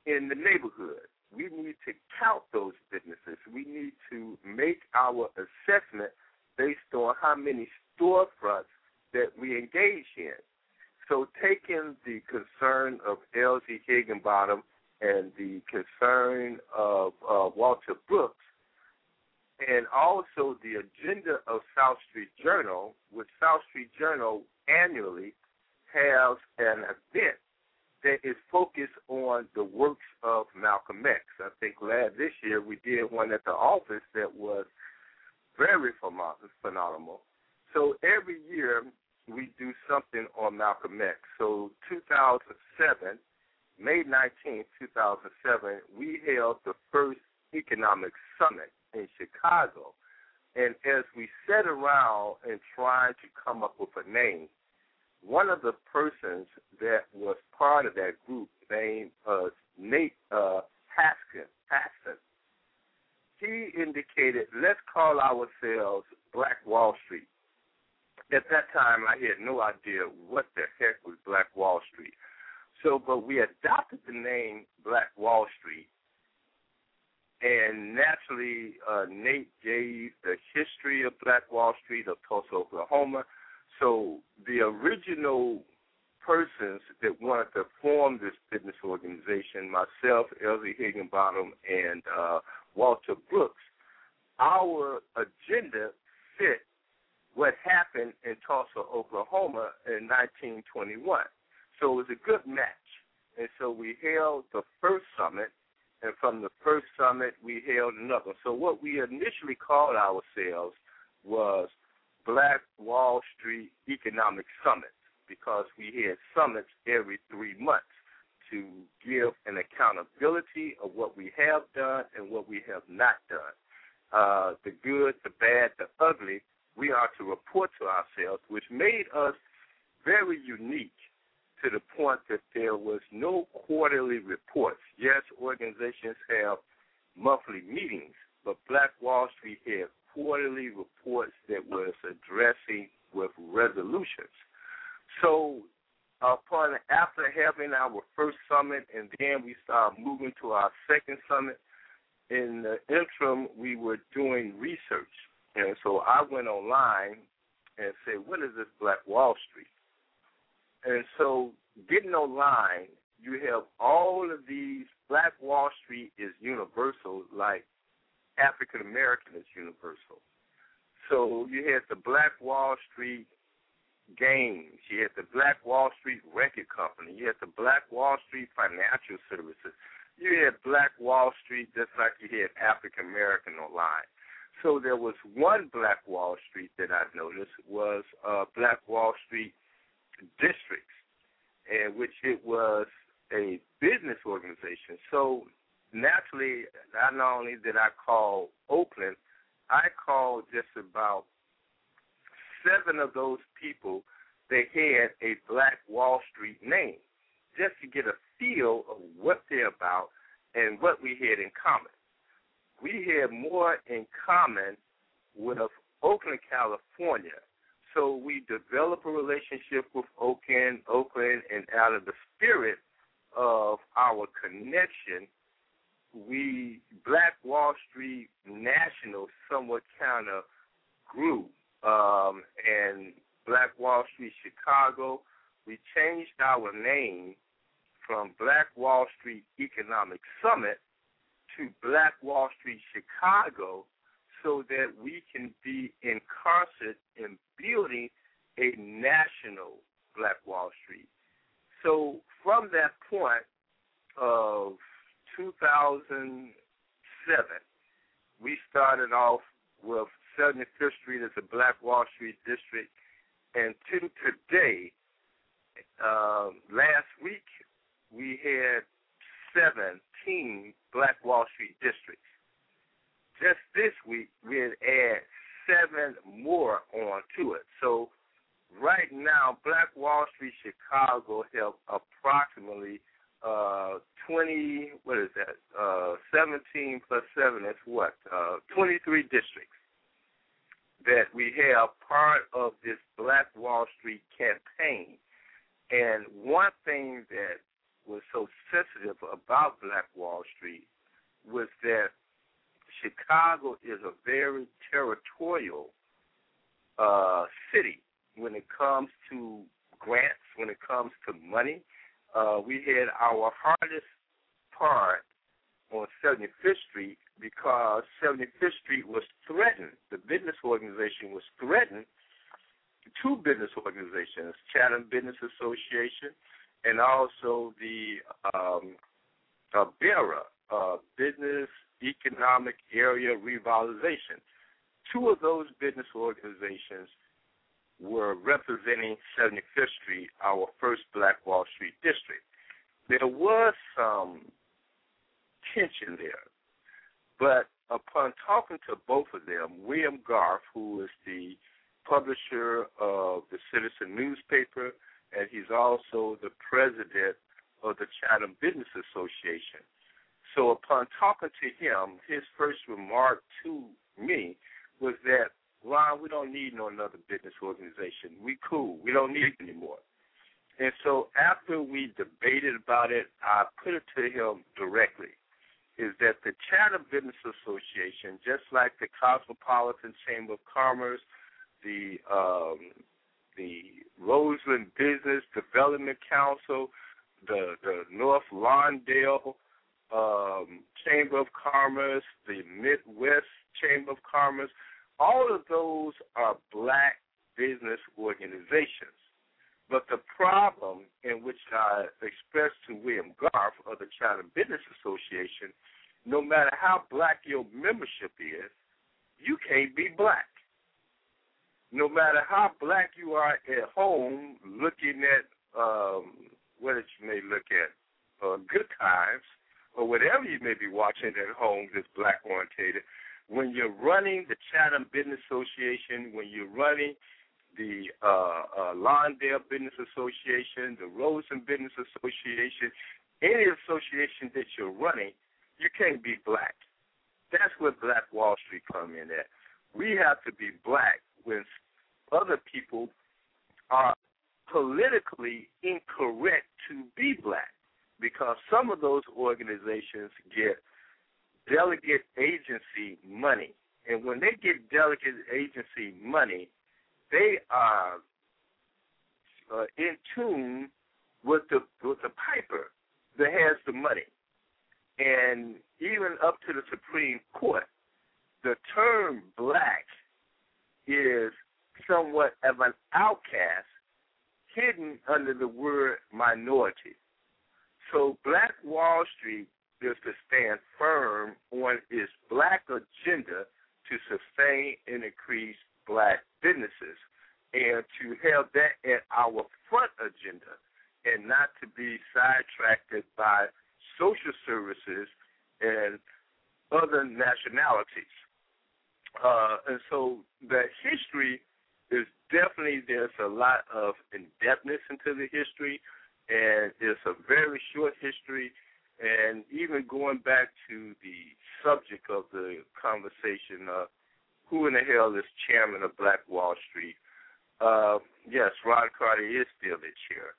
in the neighborhood. We need to count those businesses. We need to make our assessment based on how many storefronts that we engage in. So, taking the concern of Elzie Higginbottom and the concern of uh, Walter Brooks, and also the agenda of South Street Journal, which South Street Journal annually has an event that is focused on the works of Malcolm X. I think last this year we did one at the office that was very phenomenal. So every year we do something on Malcolm X. So 2007, May 19, 2007, we held the first economic summit in Chicago. And as we sat around and tried to come up with a name, one of the persons that was part of that group named uh, Nate uh, Haskin, he indicated, let's call ourselves Black Wall Street. At that time, I had no idea what the heck was Black Wall Street. So, but we adopted the name Black Wall Street, and naturally, uh, Nate gave the history of Black Wall Street of Tulsa, Oklahoma. So, the original persons that wanted to form this business organization, myself, Elzie Higginbottom, and uh, Walter Brooks, our agenda fit what happened in Tulsa, Oklahoma in 1921. So it was a good match. And so we held the first summit, and from the first summit, we held another. So what we initially called ourselves was Black Wall Street Economic Summit because we had summits every three months to give an accountability of what we have done and what we have not done. Uh, the good, the bad, the ugly, we are to report to ourselves, which made us very unique to the point that there was no quarterly reports. Yes, organizations have monthly meetings, but Black Wall Street had quarterly reports that was addressing with resolutions. So uh, upon after having our first summit and then we started moving to our second summit, in the interim we were doing research. And so I went online and said, What is this Black Wall Street? And so getting online, you have all of these Black Wall Street is universal, like African American is universal. So you had the Black Wall Street games, you had the Black Wall Street record company, you had the Black Wall Street financial services, you had Black Wall Street just like you had African American online. So there was one Black Wall Street that I noticed was uh, Black Wall Street districts, and which it was a business organization. So naturally, not only did I call Oakland, I called just about seven of those people that had a Black Wall Street name, just to get a feel of what they're about and what we had in common. We had more in common with Oakland, California, so we develop a relationship with Oakland, Oakland, and out of the spirit of our connection, we Black Wall Street National somewhat kind of grew, um, and Black Wall Street Chicago. We changed our name from Black Wall Street Economic Summit to Black Wall Street Chicago so that we can be in concert in building a national Black Wall Street. So from that point of 2007, we started off with 75th Street as a Black Wall Street district, and to today, uh, last week, we had 17 Black Wall Street districts just this week we'll add seven more on to it. So right now, Black Wall Street Chicago have approximately uh, 20, what is that? Uh, 17 plus 7, that's what? Uh, 23 districts that we have part of this Black Wall Street campaign. And one thing that was so sensitive about Black Wall Street was that Chicago is a very territorial uh, city when it comes to grants, when it comes to money. Uh, we had our hardest part on 75th Street because 75th Street was threatened. The business organization was threatened. Two business organizations, Chatham Business Association, and also the um, uh, BERA, uh, Business Economic Area Revitalization. Two of those business organizations were representing 75th Street, our first Black Wall Street district. There was some tension there. But upon talking to both of them, William Garth, who is the publisher of the Citizen newspaper, and he's also the president of the Chatham Business Association. So upon talking to him, his first remark to me was that, Ron, we don't need no another business organization. We cool. We don't need it anymore. And so after we debated about it, I put it to him directly is that the Chatham Business Association, just like the Cosmopolitan Chamber of Commerce, the um, the Roseland Business Development Council, the the North Lawndale um, Chamber of Commerce, the Midwest Chamber of Commerce, all of those are black business organizations. But the problem in which I expressed to William Garth of the China Business Association, no matter how black your membership is, you can't be black. No matter how black you are at home, looking at um, what you may look at, uh, Good Times, or whatever you may be watching at home that's black orientated, when you're running the Chatham Business Association, when you're running the uh, uh, Lawndale Business Association, the Rosen Business Association, any association that you're running, you can't be black. That's where Black Wall Street come in at. We have to be black when other people are politically incorrect to be black because some of those organizations get delegate agency money. And when they get delegate agency money, they are uh, in tune with the with the piper that has the money, and even up to the Supreme Court, the term black is somewhat of an outcast hidden under the word minority. So Black Wall Street is to stand firm on its black agenda to sustain and increase black businesses and to have that at our front agenda and not to be sidetracked by social services and other nationalities. Uh, and so the history is definitely there's a lot of in-depthness into the history, and it's a very short history. And even going back to the subject of the conversation, uh, who in the hell is chairman of Black Wall Street? Uh, yes, Ron Carter is still the chair,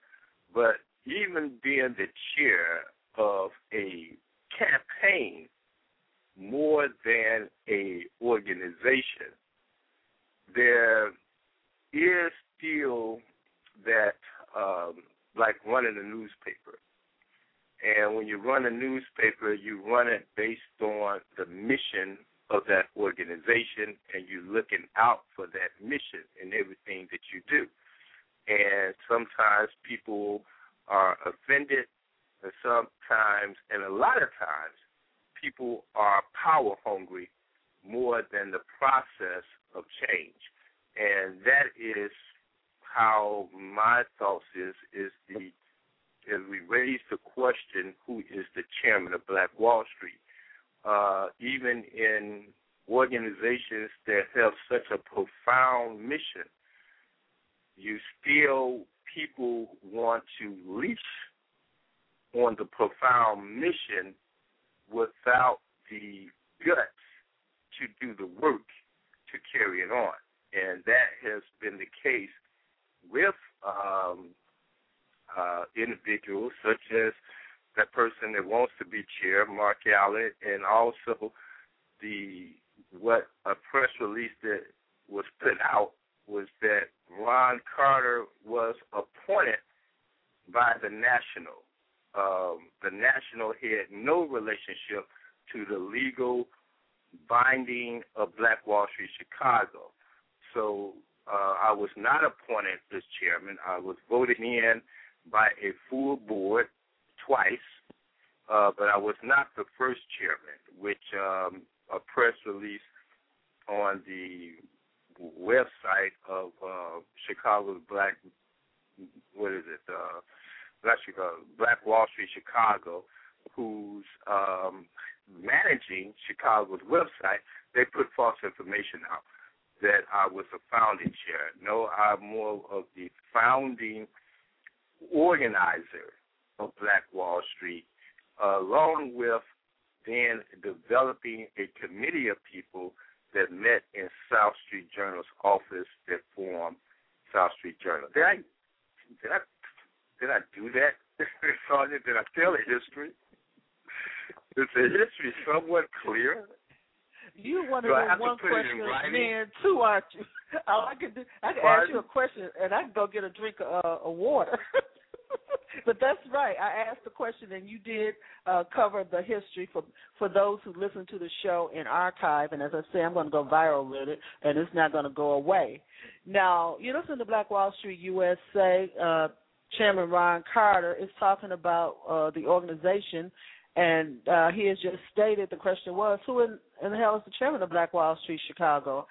but even being the chair of a campaign more than a organization, there is still that um, like running a newspaper. And when you run a newspaper, you run it based on the mission of that organization and you're looking out for that mission in everything that you do. And sometimes people are offended, and sometimes, and a lot of times, people are power hungry more than the process of change. And that is how my thoughts is is the as we raise the question who is the chairman of Black Wall Street uh, even in organizations that have such a profound mission, you still people want to leash on the profound mission without the guts to do the work to carry it on. And that has been the case with um, uh, individuals such as that person that wants to be chair, Mark Allen, and also the what a press release that was put out was that Ron Carter was appointed by the national. Um, the national had no relationship to the legal binding of Black Wall Street Chicago. So uh, I was not appointed as chairman. I was voted in by a full board twice, uh, but I was not the first chairman, which um, a press release on the website of uh, Chicago's Black, what is it, uh, Black, Chicago, Black Wall Street Chicago, who's um, managing Chicago's website, they put false information out that I was a founding chair. No, I'm more of the founding organizer of Black Wall Street, along with then developing a committee of people that met in South Street Journal's office that formed South Street Journal. Did I did I did I do that? Sergeant, did I tell a history? Is the history somewhat clear? You one of Do those one put it in question men too, aren't you? All I can do, I can ask you a question and I can go get a drink of, uh, of water. but that's right. I asked the question and you did uh, cover the history for for those who listen to the show in archive. And as I say, I'm going to go viral with it, and it's not going to go away. Now, you listen to Black Wall Street USA. Uh, Chairman Ron Carter is talking about uh, the organization and uh, he has just stated the question was, who in, in the hell is the chairman of Black Wall Street Chicago?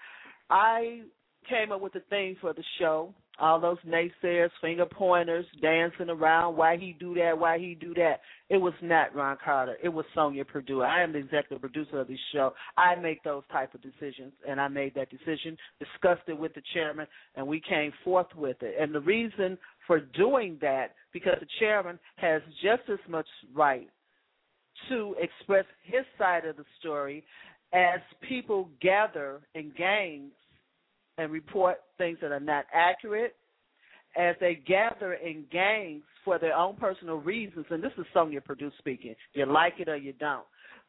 I came up with the theme for the show. All those naysayers, finger pointers, dancing around, why he do that, why he do that. It was not Ron Carter. It was Sonja Perdue. I am the executive producer of this show. I make those type of decisions, and I made that decision, discussed it with the chairman, and we came forth with it. And the reason for doing that, because the chairman has just as much right to express his side of the story as people gather in gangs and report things that are not accurate, as they gather in gangs for their own personal reasons. And this is Sonja Perdue speaking. You like it or you don't.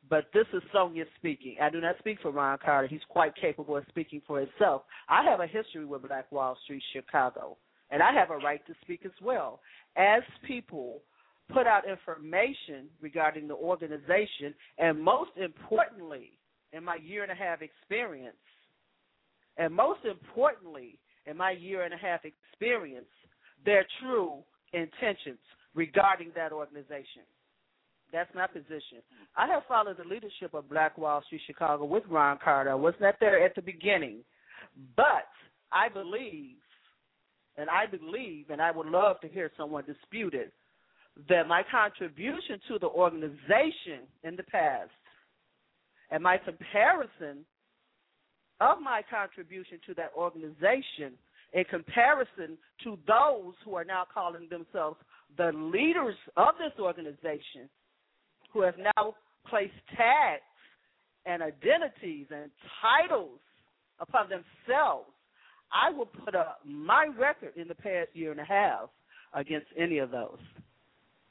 But this is Sonja speaking. I do not speak for Ron Carter. He's quite capable of speaking for himself. I have a history with Black Wall Street, Chicago, and I have a right to speak as well. As people put out information regarding the organization, and most importantly, in my year and a half experience, and most importantly, in my year and a half experience, their true intentions regarding that organization. That's my position. I have followed the leadership of Black Wall Street Chicago with Ron Carter. I was not there at the beginning, but I believe, and I believe, and I would love to hear someone dispute it, that my contribution to the organization in the past and my comparison of my contribution to that organization in comparison to those who are now calling themselves the leaders of this organization who have now placed tags and identities and titles upon themselves, I will put up my record in the past year and a half against any of those.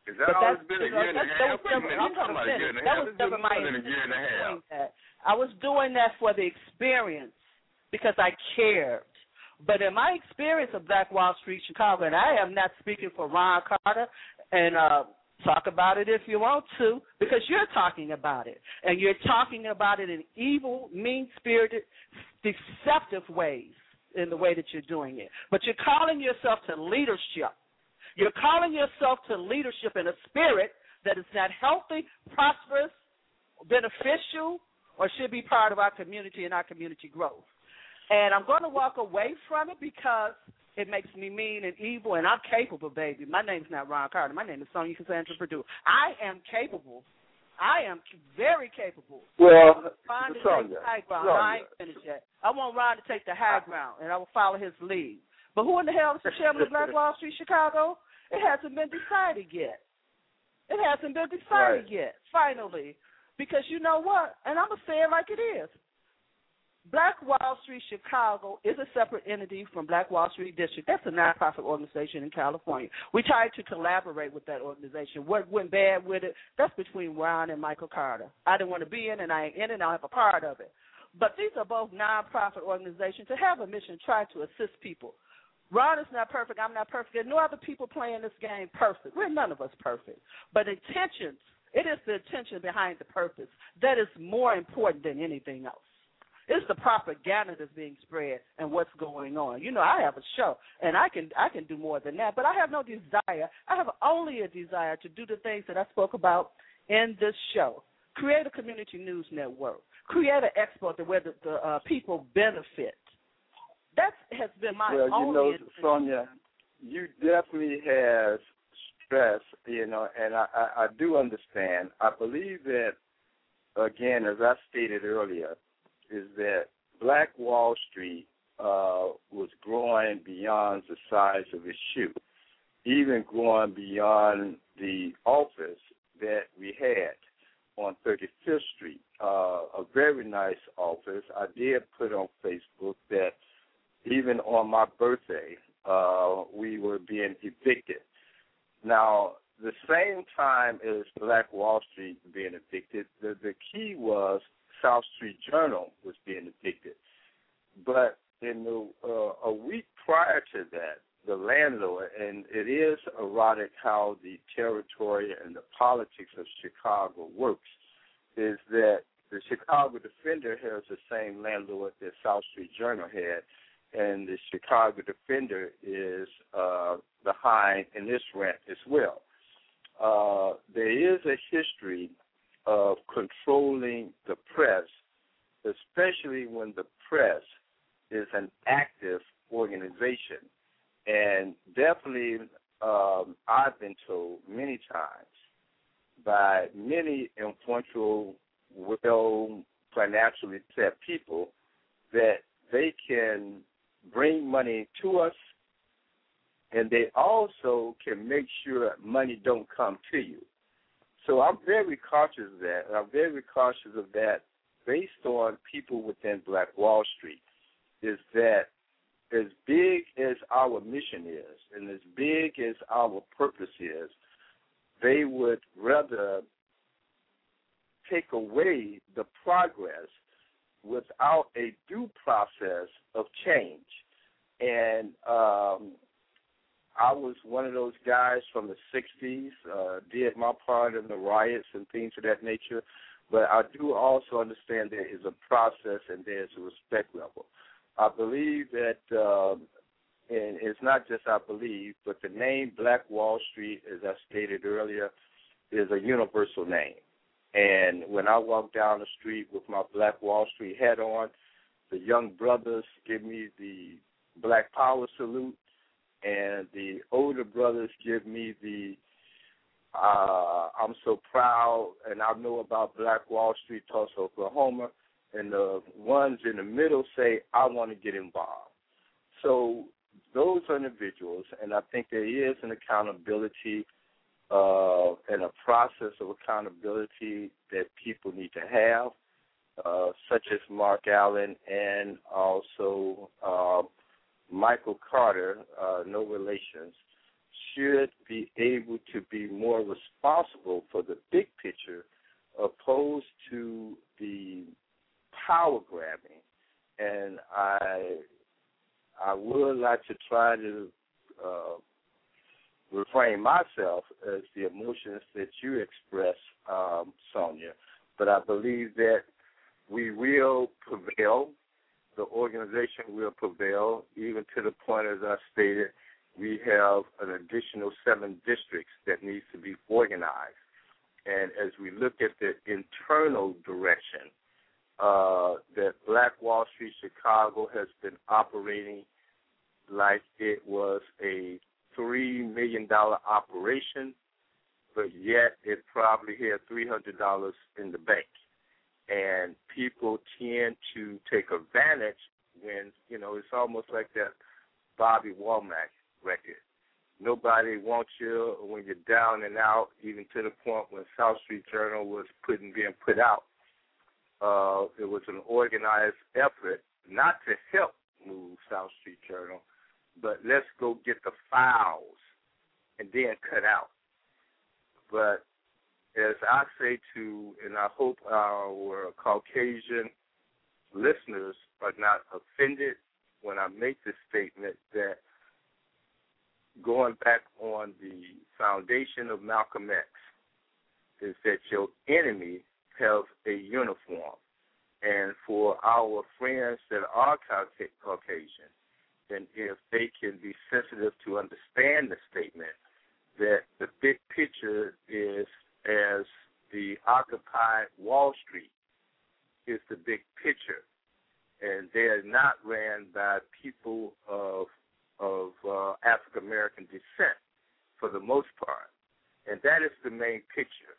Is that But always that's- been a year and a half? Wait a minute, I'm talking about a year and a That half? was It's been more my than a year and a half. that. I was doing that for the experience because I cared. But in my experience of Black Wall Street Chicago, and I am not speaking for Ron Carter, and uh, talk about it if you want to, because you're talking about it, and you're talking about it in evil, mean-spirited, deceptive ways in the way that you're doing it. But you're calling yourself to leadership. You're calling yourself to leadership in a spirit that is not healthy, prosperous, beneficial, or should be part of our community and our community growth. And I'm going to walk away from it because it makes me mean and evil, and I'm capable, baby. My name's not Ron Carter. My name is Sonja Cassandra Perdue. I am capable. I am very capable. Well, Ron to take the high ground. Sonja. I ain't finished yet. I want Ron to take the high ground, and I will follow his lead. But who in the hell is the chairman of Black Wall Street Chicago? It hasn't been decided yet. It hasn't been decided Right. yet, finally. Because you know what? And I'm going to say it like it is. Black Wall Street Chicago is a separate entity from Black Wall Street District. That's a nonprofit organization in California. We tried to collaborate with that organization. What went bad with it, that's between Ron and Michael Carter. I didn't want to be in it, and I ain't in and I have a part of it. But these are both nonprofit organizations to have a mission, try to assist people. Ron is not perfect. I'm not perfect. There are no other people playing this game perfect. We're none of us perfect. But intentions It is the intention behind the purpose that is more important than anything else. It's the propaganda that's being spread and what's going on. You know, I have a show and I can I can do more than that, but I have no desire. I have only a desire to do the things that I spoke about in this show. Create a community news network. Create an expo where the, the uh, people benefit. That has been my well, you know. Sonja, you definitely have stress, you know, and I, I, I do understand. I believe that, again, as I stated earlier, is that Black Wall Street uh, was growing beyond the size of its shoe, even growing beyond the office that we had on 35th Street. Uh, a very nice office. I did put on Facebook that even on my birthday, uh, we were being evicted. Now, the same time as Black Wall Street being evicted, the, the key was South Street Journal was being evicted. But in the uh, a week prior to that, the landlord, and it is erotic how the territory and the politics of Chicago works, is that the Chicago Defender has the same landlord that South Street Journal had, and the Chicago Defender is uh, behind in this rent as well. Uh, there is a history of controlling the press, especially when the press is an active organization. And definitely, um, I've been told many times by many influential, well financially set people that they can bring money to us and they also can make sure money don't come to you. So I'm very cautious of that. I'm very cautious of that based on people within Black Wall Street. Is that as big as our mission is and as big as our purpose is, they would rather take away the progress without a due process of change. And um, I was one of those guys from the '60s, uh, did my part in the riots and things of that nature. But I do also understand there is a process and there's a respect level. I believe that, um, and it's not just I believe, but the name Black Wall Street, as I stated earlier, is a universal name. And when I walk down the street with my Black Wall Street hat on, the young brothers give me the Black Power salute, and the older brothers give me the uh, I'm so proud, and I know about Black Wall Street, Tulsa, Oklahoma, and the ones in the middle say, I want to get involved. So those are individuals, and I think there is an accountability uh, and a process of accountability that people need to have, uh, such as Mark Allen and also uh, Michael Carter, uh, no relations, should be able to be more responsible for the big picture opposed to the power grabbing. And I I would like to try to refrain myself as the emotions that you express, um, Sonja. But I believe that we will prevail. The organization will prevail, even to the point, as I stated, we have an additional seven districts that needs to be organized. And as we look at the internal direction, uh, that Black Wall Street Chicago has been operating like it was a three million dollar operation, but yet it probably had three hundred dollars in the bank. And people tend to take advantage when you know it's almost like that Bobby Womack record. Nobody wants you when you're down and out, even to the point when South Street Journal was putting being put out. Uh, it was an organized effort not to help move South Street Journal, but let's go get the files and then cut out. But as I say to, and I hope our Caucasian listeners are not offended when I make this statement that going back on the foundation of Malcolm X, is that your enemy has a uniform. And for our friends that are Caucasian, and if they can be sensitive to understand the statement that the big picture is as the Occupy Wall Street is the big picture, and they are not ran by people of of uh, African American descent for the most part, and that is the main picture.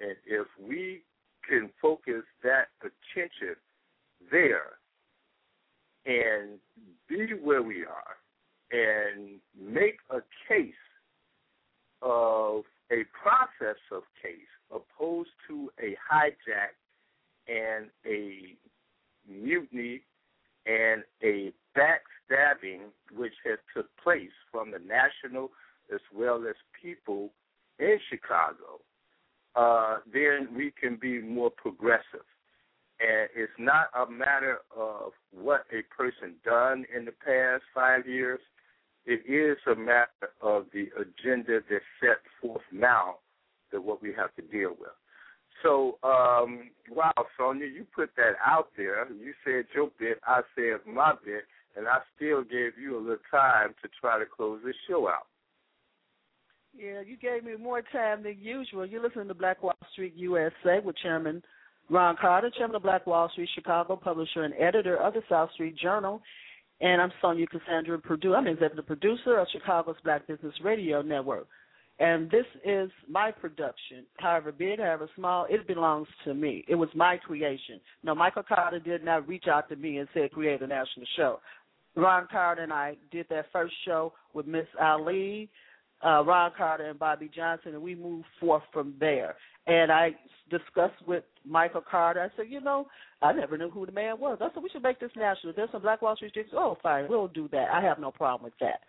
And if we can focus that attention there and be where we are and make a case of a process of case opposed to a hijack and a mutiny and a backstabbing which has took place from the national as well as people in Chicago, uh, then we can be more progressive. And it's not a matter of what a person done in the past five years. It is a matter of the agenda that's set forth now that what we have to deal with. So, um, wow, Sonja, you put that out there. You said your bit, I said my bit, and I still gave you a little time to try to close this show out. Yeah, you gave me more time than usual. You're listening to Black Wall Street USA with Chairman Ron Carter, Chairman of Black Wall Street Chicago, publisher and editor of the South Street Journal. And I'm Sonja Cassandra Perdue. I'm executive producer of Chicago's Black Business Radio Network. And this is my production. However big, however small, it belongs to me. It was my creation. No, Michael Carter did not reach out to me and say create a national show. Ron Carter and I did that first show with Miss Ali, uh, Ron Carter and Bobby Johnson, and we moved forth from there. And I discussed with Michael Carter. I said, you know, I never knew who the man was. I said we should make this national. There's some Black Wall Street chicks. Oh, fine, we'll do that. I have no problem with that.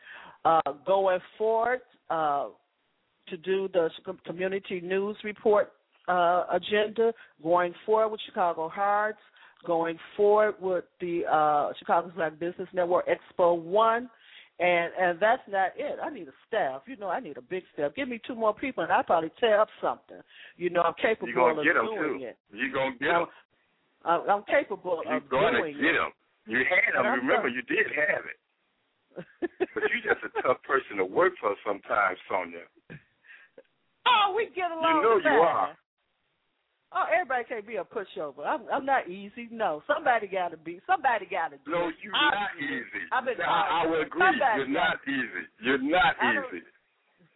Uh, going forward, uh, to do the community news report uh, agenda, going forward with Chicago Hearts, going forward with the uh, Chicago Black Business Network Expo One, and and that's not it. I need a staff. You know, I need a big staff. Give me two more people, and I probably tear up something. You know, I'm capable of you gonna of get them doing too. it. You gonna get them. I'm, I'm capable You're of gonna doing get it. them. You had them. I'm Remember, you did have it. but you're just a tough person to work for sometimes, Sonja. Oh, we get along. You know you are. Oh, everybody can't be a pushover. I'm I'm not easy. No, somebody got to be. Somebody got to do. No, you're I'm- not easy. I've been. I, I will agree. Somebody You're not easy. You're not I easy.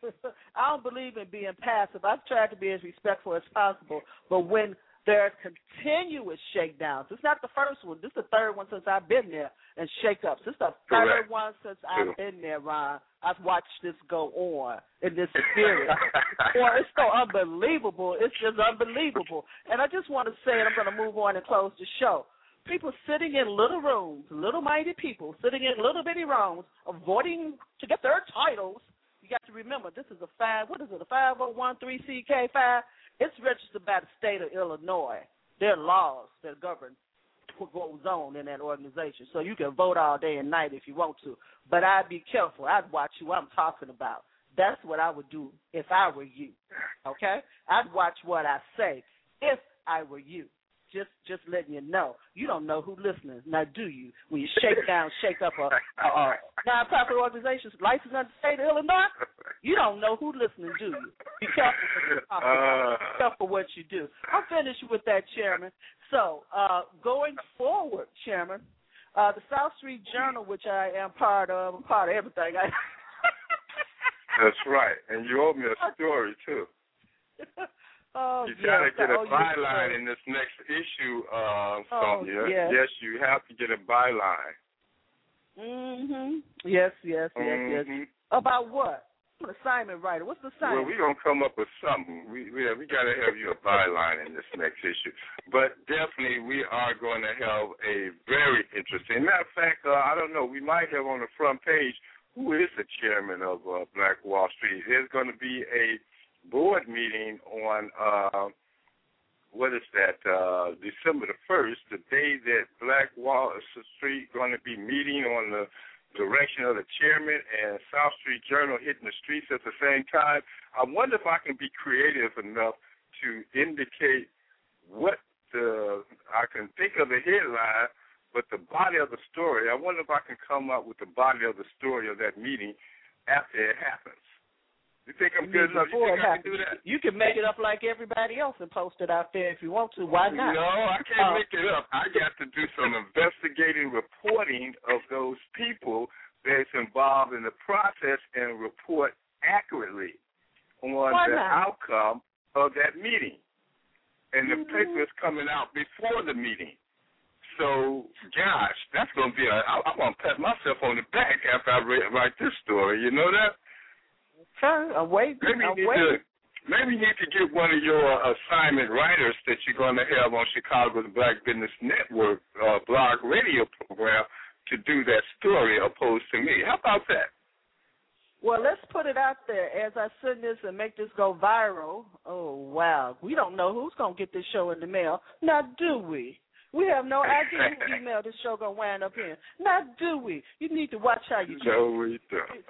I don't believe in being passive. I've tried to be as respectful as possible, but when there's continuous shakedowns, it's not the first one. This is the third one since I've been there, and shakeups. This is the third Correct. one since I've been there, Ron. I've watched this go on in this spirit. Boy, it's so unbelievable. It's just unbelievable. And I just want to say, and I'm going to move on and close the show. People sitting in little rooms, little minded people sitting in little bitty rooms, avoiding to get their titles. You got to remember, this is a five. What is it? A five hundred one three CK five. It's registered by the state of Illinois. There are laws that govern what goes on in that organization. So you can vote all day and night if you want to. But I'd be careful. I'd watch who I'm talking about. That's what I would do if I were you. Okay? I'd watch what I say if I were you. Just just letting you know. You don't know who listening, now do you? When you shake down, shake up a, a, a nonprofit organization licensed under the state of Illinois, you don't know who listening, do you? Be careful what you talk about. Uh. Be careful what you do. I'm finished with that, Chairman. So, uh, going forward, Chairman, uh, the South Street Journal, which I am part of, I'm part of everything. I, That's right. And you owe me a story too. oh, You gotta get a owe byline in this next issue, uh, Oh, Sonja. yes. Yes, you have to get a byline. Mhm. Yes, yes, yes, yes. Mhm. About what? I'm an assignment writer. What's the assignment? Well, we're gonna come up with something. We we, we got to have you a byline in this next issue. But definitely, we are going to have a very interesting. Matter of fact, uh, I don't know. We might have on the front page who is the chairman of uh, Black Wall Street. There's going to be a board meeting on uh, what is that? Uh, December the first, the day that Black Wall Street going to be meeting on the direction of the chairman and South Street Journal hitting the streets at the same time. I wonder if I can be creative enough to indicate what the I can think of the headline, but the body of the story. I wonder if I can come up with the body of the story of that meeting after it happens. You think I'm good enough? You think I can do that? You can make it up like everybody else and post it out there if you want to. Why not? No, I can't Uh, make it up. I got to do some investigating reporting of those people that's involved in the process and report accurately on Why the not? outcome of that meeting. And the Mm-hmm. paper is coming out before the meeting. So, gosh, that's going to be a. I, I'm going to pat myself on the back after I write this story. You know that? I'm waiting. Maybe you need to maybe you need to get one of your assignment writers that you're going to have on Chicago's Black Business Network uh, blog radio program to do that story opposed to me. How about that? Well, let's put it out there as I send this and make this go viral. Oh wow, we don't know who's gonna get this show in the mail. Now, do we? We have no idea who email this show gonna wind up in. Now, do we? You need to watch how you. No, we don't.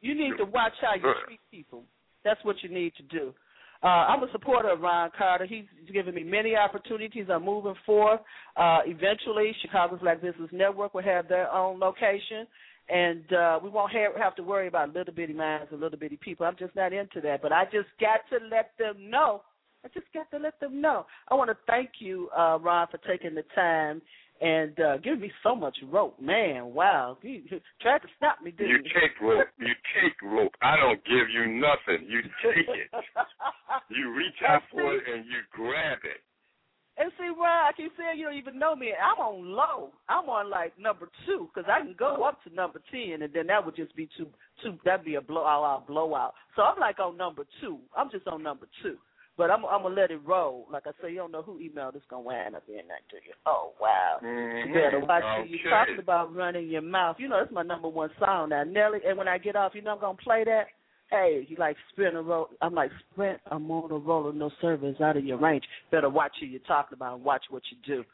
You need to watch how you treat people. That's what you need to do. Uh, I'm a supporter of Ron Carter. He's given me many opportunities. I'm moving forward. Uh, eventually, Chicago's Black Business Network will have their own location, and uh, we won't have, have to worry about little bitty minds and little bitty people. I'm just not into that. But I just got to let them know. I just got to let them know. I want to thank you, uh, Ron, for taking the time and uh, giving me so much rope. Man, wow. You, you tried to stop me, didn't You take rope. You take rope. I don't give you nothing. You take it. You reach out for it and you grab it. And see, why I keep saying you don't even know me. I'm on low. I'm on like number two because I can go up to number ten, and then that would just be too too. That'd be a blowout, blowout. So I'm like on number two. I'm just on number two. But I'm I'm gonna let it roll. Like I say, you don't know who emailed this gonna wind up in that to you. Oh wow! Mhm. You better watch who Okay. you talking about running your mouth. You know that's my number one song now, Nelly. And when I get off, you know I'm gonna play that. Hey, you like sprint a roll? I'm like sprint. I'm on a roller, no service out of your range. Better watch who you're talking about and watch what you do.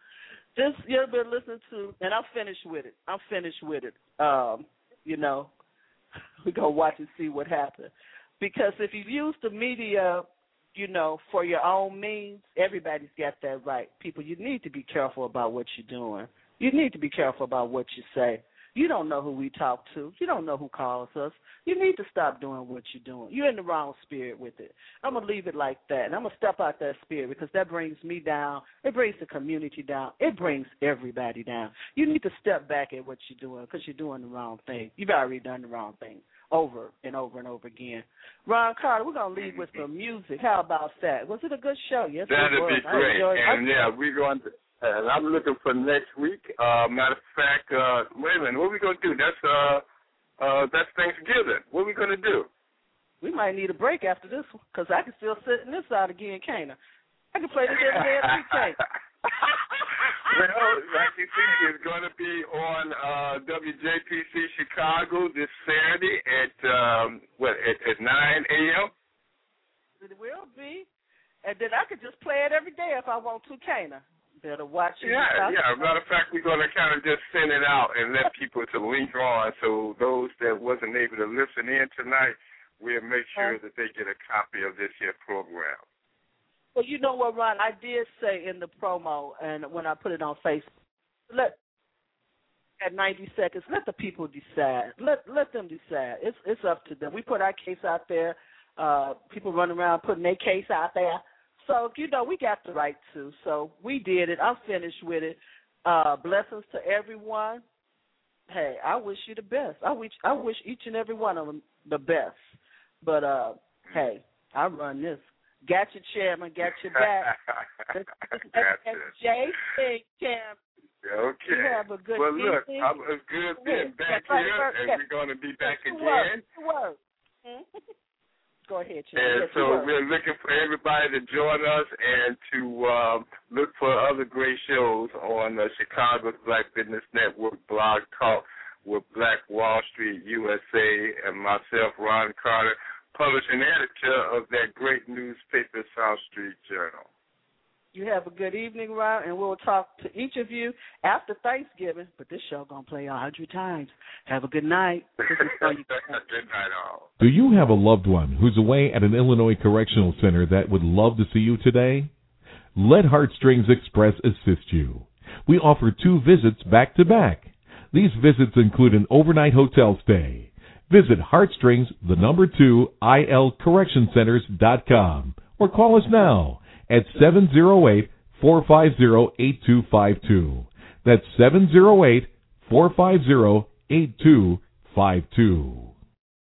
Just you've been listening to, and I'm finished with it. I'm finished with it. Um, you know, we gonna watch and see what happens. Because if you use the media, you know, for your own means, everybody's got that right. People, you need to be careful about what you're doing. You need to be careful about what you say. You don't know who we talk to. You don't know who calls us. You need to stop doing what you're doing. You're in the wrong spirit with it. I'm gonna leave it like that, and I'm gonna step out that spirit because that brings me down. It brings the community down. It brings everybody down. You need to step back at what you're doing because you're doing the wrong thing. You've already done the wrong thing over and over and over again. Ron Carter, we're gonna leave with some music. How about that? Was it a good show? Yes, That'd it was. be great. And yeah, we're going to. And I'm looking for next week. Uh, matter of fact, uh, wait a minute. What are we gonna do? That's uh, uh, that's Thanksgiving. What are we gonna do? We might need a break after this one because I can still sit in this side again, can't I? I can play this every day week, well, like you see, it's going to be on uh, WJPC Chicago this Saturday at um, what at, at 9 a.m. It will be. And then I could just play it every day if I want to, can't I? Better watch it. Yeah, yeah. Matter of fact, we're going to kind of just send it out and let people to link on. So those that wasn't able to listen in tonight, we'll make sure that they get a copy of this here program. Well, you know what, Ron? I did say in the promo and when I put it on Facebook, let at 90 seconds, let the people decide. Let let them decide. It's it's up to them. We put our case out there. Uh, people running around putting their case out there. So you know we got the right to. So we did it. I'm finished with it. Uh, blessings to everyone. Hey, I wish you the best. I wish I wish each and every one of them the best. But uh, hey, I run this. Got your chairman. Got your back. Gotcha. JC Chairman. Okay. You have a good well, look. I'm, it's good being Yeah, back right, here, right, and we're going to be back Good again. work. Good work. Hmm? Go ahead, Chairman. And Yes, so we're looking for everybody to join us and to um, look for other great shows on the Chicago Black Business Network blog talk with Black Wall Street USA and myself, Ron Carter, publishing editor of that great newspaper, South Street Journal. You have a good evening, Ron, and we'll talk to each of you after Thanksgiving. But this show gonna play a hundred times. Have a good night. This is. Good night, all. Do you have a loved one who's away at an Illinois correctional center that would love to see you today? Let Heartstrings Express assist you. We offer two visits back to back. These visits include an overnight hotel stay. Visit Heartstrings, the number two, ilcorrectioncenters.com or call us now at 708 450 8252. That's 708 450 8252.